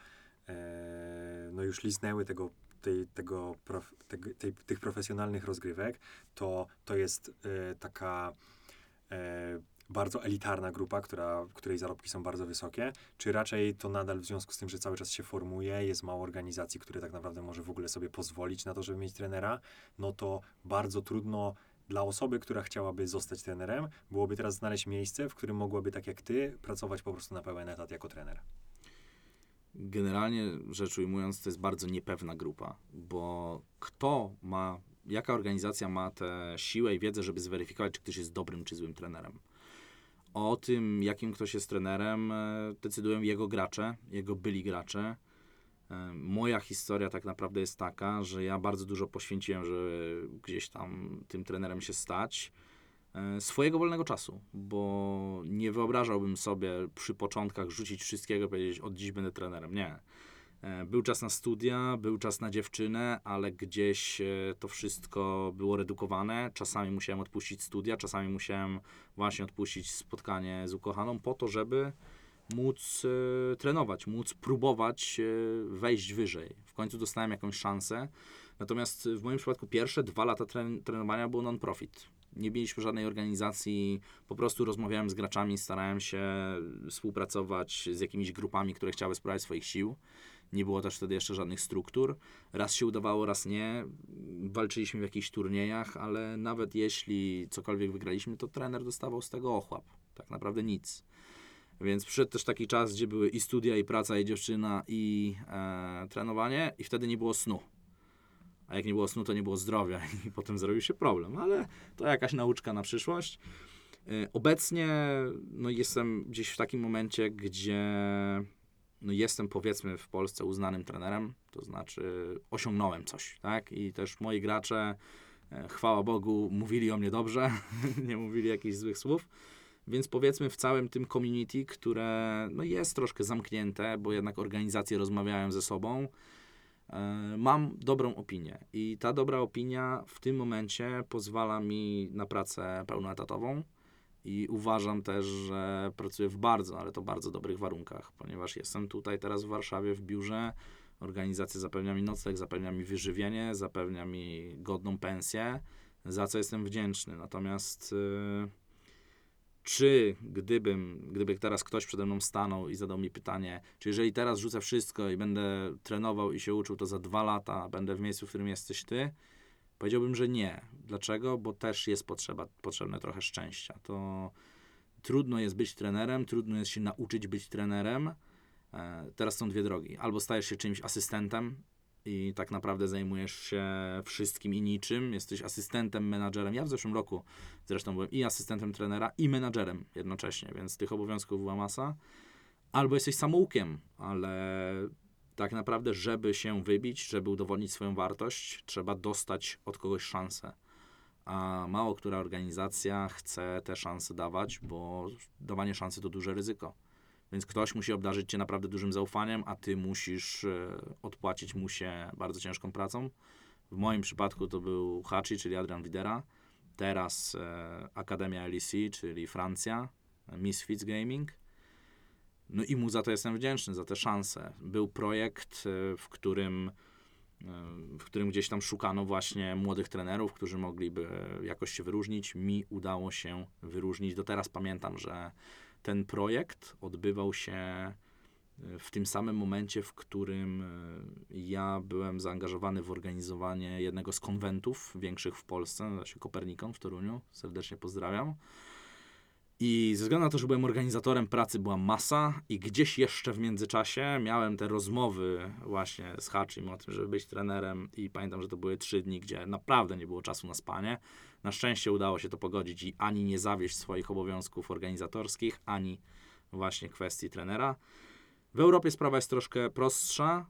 e, no już liznęły tego, tej, tego, prof, tego tej, tych profesjonalnych rozgrywek, to, to jest e, taka e, bardzo elitarna grupa, która, której zarobki są bardzo wysokie, czy raczej to nadal w związku z tym, że cały czas się formuje, jest mało organizacji, które tak naprawdę może w ogóle sobie pozwolić na to, żeby mieć trenera, no to bardzo trudno dla osoby, która chciałaby zostać trenerem, byłoby teraz znaleźć miejsce, w którym mogłaby, tak jak ty, pracować po prostu na pełen etat jako trener. Generalnie rzecz ujmując, to jest bardzo niepewna grupa, bo kto ma, jaka organizacja ma tę siłę i wiedzę, żeby zweryfikować, czy ktoś jest dobrym czy złym trenerem. O tym, jakim ktoś jest trenerem, e, decydują jego gracze, jego byli gracze. E, Moja historia tak naprawdę jest taka, że ja bardzo dużo poświęciłem, żeby gdzieś tam tym trenerem się stać e, swojego wolnego czasu, bo nie wyobrażałbym sobie przy początkach rzucić wszystkiego powiedzieć, od dziś będę trenerem. Nie. E, Był czas na studia, był czas na dziewczynę, ale gdzieś to wszystko było redukowane. Czasami musiałem odpuścić studia, czasami musiałem właśnie odpuścić spotkanie z ukochaną po to, żeby móc e, trenować, móc próbować e, wejść wyżej. W końcu dostałem jakąś szansę. Natomiast w moim przypadku pierwsze dwa lata tren- trenowania było non-profit. Nie mieliśmy żadnej organizacji, po prostu rozmawiałem z graczami, starałem się współpracować z jakimiś grupami, które chciały sprawdzić swoich sił. Nie było też wtedy jeszcze żadnych struktur. Raz się udawało, raz nie. Walczyliśmy w jakichś turniejach, ale nawet jeśli cokolwiek wygraliśmy, to trener dostawał z tego ochłap. Tak naprawdę nic. Więc przyszedł też taki czas, gdzie były i studia, i praca, i dziewczyna, i e, trenowanie, i wtedy nie było snu. A jak nie było snu, to nie było zdrowia, i potem zrobił się problem, ale to jakaś nauczka na przyszłość. E, Obecnie no, jestem gdzieś w takim momencie, gdzie no, jestem powiedzmy w Polsce uznanym trenerem, to znaczy osiągnąłem coś, tak? I też moi gracze, e, chwała Bogu, mówili o mnie dobrze, nie mówili jakichś złych słów. Więc powiedzmy w całym tym community, które no, jest troszkę zamknięte, bo jednak organizacje rozmawiają ze sobą, e, mam dobrą opinię. I ta dobra opinia w tym momencie pozwala mi na pracę pełnoetatową. I uważam też, że pracuję w bardzo, ale to bardzo dobrych warunkach, ponieważ jestem tutaj teraz w Warszawie w biurze. Organizacja zapewnia mi nocleg, zapewnia mi wyżywienie, zapewnia mi godną pensję, za co jestem wdzięczny. Natomiast y, czy gdybym, gdyby teraz ktoś przede mną stanął i zadał mi pytanie, czy jeżeli teraz rzucę wszystko i będę trenował i się uczył, to za dwa lata będę w miejscu, w którym jesteś ty? Powiedziałbym, że nie. Dlaczego? Bo też jest potrzeba, potrzebne trochę szczęścia. To trudno jest być trenerem, trudno jest się nauczyć być trenerem. E, Teraz są dwie drogi. Albo stajesz się czymś asystentem i tak naprawdę zajmujesz się wszystkim i niczym. Jesteś asystentem, menadżerem. Ja w zeszłym roku zresztą byłem i asystentem trenera, i menadżerem jednocześnie, więc tych obowiązków była masa. Albo jesteś samoukiem, ale tak naprawdę, żeby się wybić, żeby udowodnić swoją wartość, trzeba dostać od kogoś szansę. A mało która organizacja chce te szanse dawać, bo dawanie szansy to duże ryzyko. Więc ktoś musi obdarzyć cię naprawdę dużym zaufaniem, a ty musisz e, odpłacić mu się bardzo ciężką pracą. W moim przypadku to był Hachi, czyli Adrian Widera. Teraz e, Akademia LEC, czyli Francja, Misfits Gaming. No i mu za to jestem wdzięczny, za tę szansę. Był projekt, e, w którym, w którym gdzieś tam szukano właśnie młodych trenerów, którzy mogliby jakoś się wyróżnić. Mi udało się wyróżnić. Do teraz pamiętam, że ten projekt odbywał się e, w tym samym momencie, w którym e, ja byłem zaangażowany w organizowanie jednego z konwentów większych w Polsce, nazywa się Kopernikon w Toruniu. Serdecznie pozdrawiam. I ze względu na to, że byłem organizatorem, pracy była masa i gdzieś jeszcze w międzyczasie miałem te rozmowy właśnie z Hachim o tym, żeby być trenerem i pamiętam, że to były trzy dni, gdzie naprawdę nie było czasu na spanie. Na szczęście udało się to pogodzić i ani nie zawieść swoich obowiązków organizatorskich, ani właśnie kwestii trenera. W Europie sprawa jest troszkę prostsza.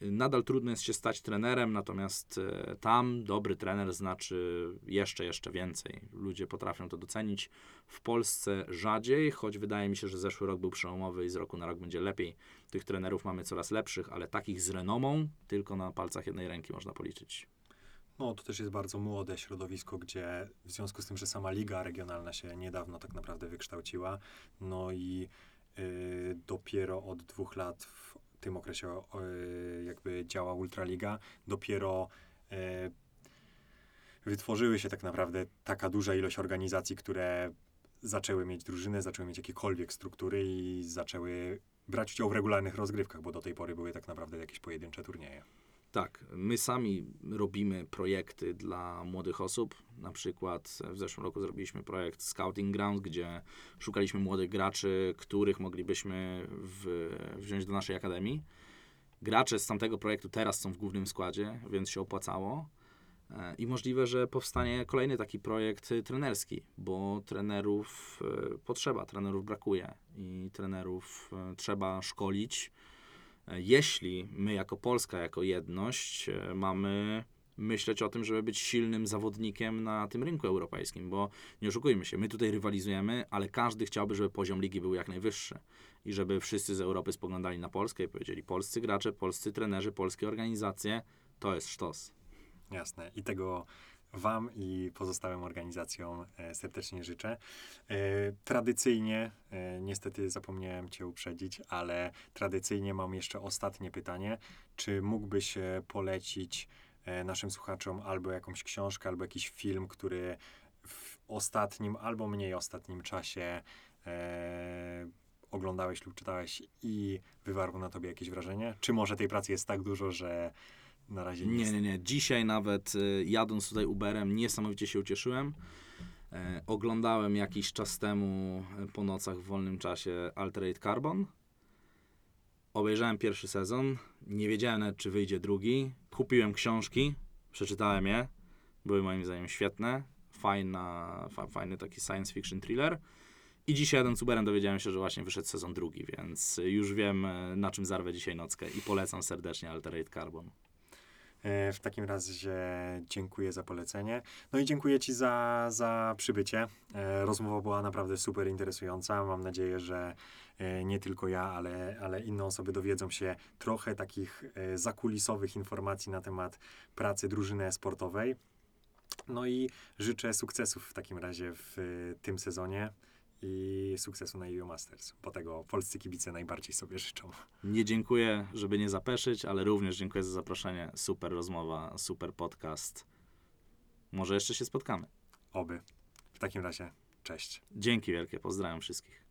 Nadal trudno jest się stać trenerem, natomiast e, tam dobry trener znaczy jeszcze, jeszcze więcej. Ludzie potrafią to docenić. W Polsce rzadziej, choć wydaje mi się, że zeszły rok był przełomowy i z roku na rok będzie lepiej. Tych trenerów mamy coraz lepszych, ale takich z renomą tylko na palcach jednej ręki można policzyć. No, to też jest bardzo młode środowisko, gdzie w związku z tym, że sama liga regionalna się niedawno tak naprawdę wykształciła, no i y, dopiero od dwóch lat w tym okresie y, jakby działa Ultraliga, dopiero y, wytworzyły się tak naprawdę taka duża ilość organizacji, które zaczęły mieć drużynę, zaczęły mieć jakiekolwiek struktury i zaczęły brać udział w regularnych rozgrywkach, bo do tej pory były tak naprawdę jakieś pojedyncze turnieje. Tak, my sami robimy projekty dla młodych osób. Na przykład w zeszłym roku zrobiliśmy projekt Scouting Ground, gdzie szukaliśmy młodych graczy, których moglibyśmy w, wziąć do naszej akademii. Gracze z tamtego projektu teraz są w głównym składzie, więc się opłacało. E, I możliwe, że powstanie kolejny taki projekt trenerski, bo trenerów y, potrzeba, trenerów brakuje i trenerów y, trzeba szkolić. Jeśli my jako Polska, jako jedność e, mamy myśleć o tym, żeby być silnym zawodnikiem na tym rynku europejskim, bo nie oszukujmy się, my tutaj rywalizujemy, ale każdy chciałby, żeby poziom ligi był jak najwyższy i żeby wszyscy z Europy spoglądali na Polskę i powiedzieli polscy gracze, polscy trenerzy, polskie organizacje, to jest sztos. Jasne. I tego Wam i pozostałym organizacjom e, serdecznie życzę. E, tradycyjnie, e, niestety zapomniałem Cię uprzedzić, ale tradycyjnie mam jeszcze ostatnie pytanie. Czy mógłbyś polecić naszym słuchaczom albo jakąś książkę, albo jakiś film, który w ostatnim albo mniej ostatnim czasie oglądałeś lub czytałeś i wywarł na Tobie jakieś wrażenie? Czy może tej pracy jest tak dużo, że na razie Nie, nie, nie. Dzisiaj nawet y, jadąc tutaj Uberem niesamowicie się ucieszyłem. E, oglądałem jakiś czas temu e, po nocach w wolnym czasie Alterate Carbon. Obejrzałem pierwszy sezon. Nie wiedziałem nawet, czy wyjdzie drugi. Kupiłem książki, przeczytałem je. Były moim zdaniem świetne. Fajna, fa, fajny taki science fiction thriller. I dzisiaj jadąc Uberem dowiedziałem się, że właśnie wyszedł sezon drugi, więc już wiem, e, na czym zarwę dzisiaj nockę. I polecam serdecznie Alterate Carbon. E, W takim razie dziękuję za polecenie. No i dziękuję Ci za, za przybycie. E, Rozmowa była naprawdę super interesująca. Mam nadzieję, że e, nie tylko ja, ale, ale inne osoby dowiedzą się trochę takich zakulisowych informacji na temat pracy drużyny sportowej. No i życzę sukcesów w takim razie w tym sezonie i sukcesu na EU Masters, bo tego polscy kibice najbardziej sobie życzą. Nie dziękuję, żeby nie zapeszyć, ale również dziękuję za zaproszenie. Super rozmowa, super podcast. Może jeszcze się spotkamy. Oby. W takim razie, cześć. Dzięki wielkie, pozdrawiam wszystkich.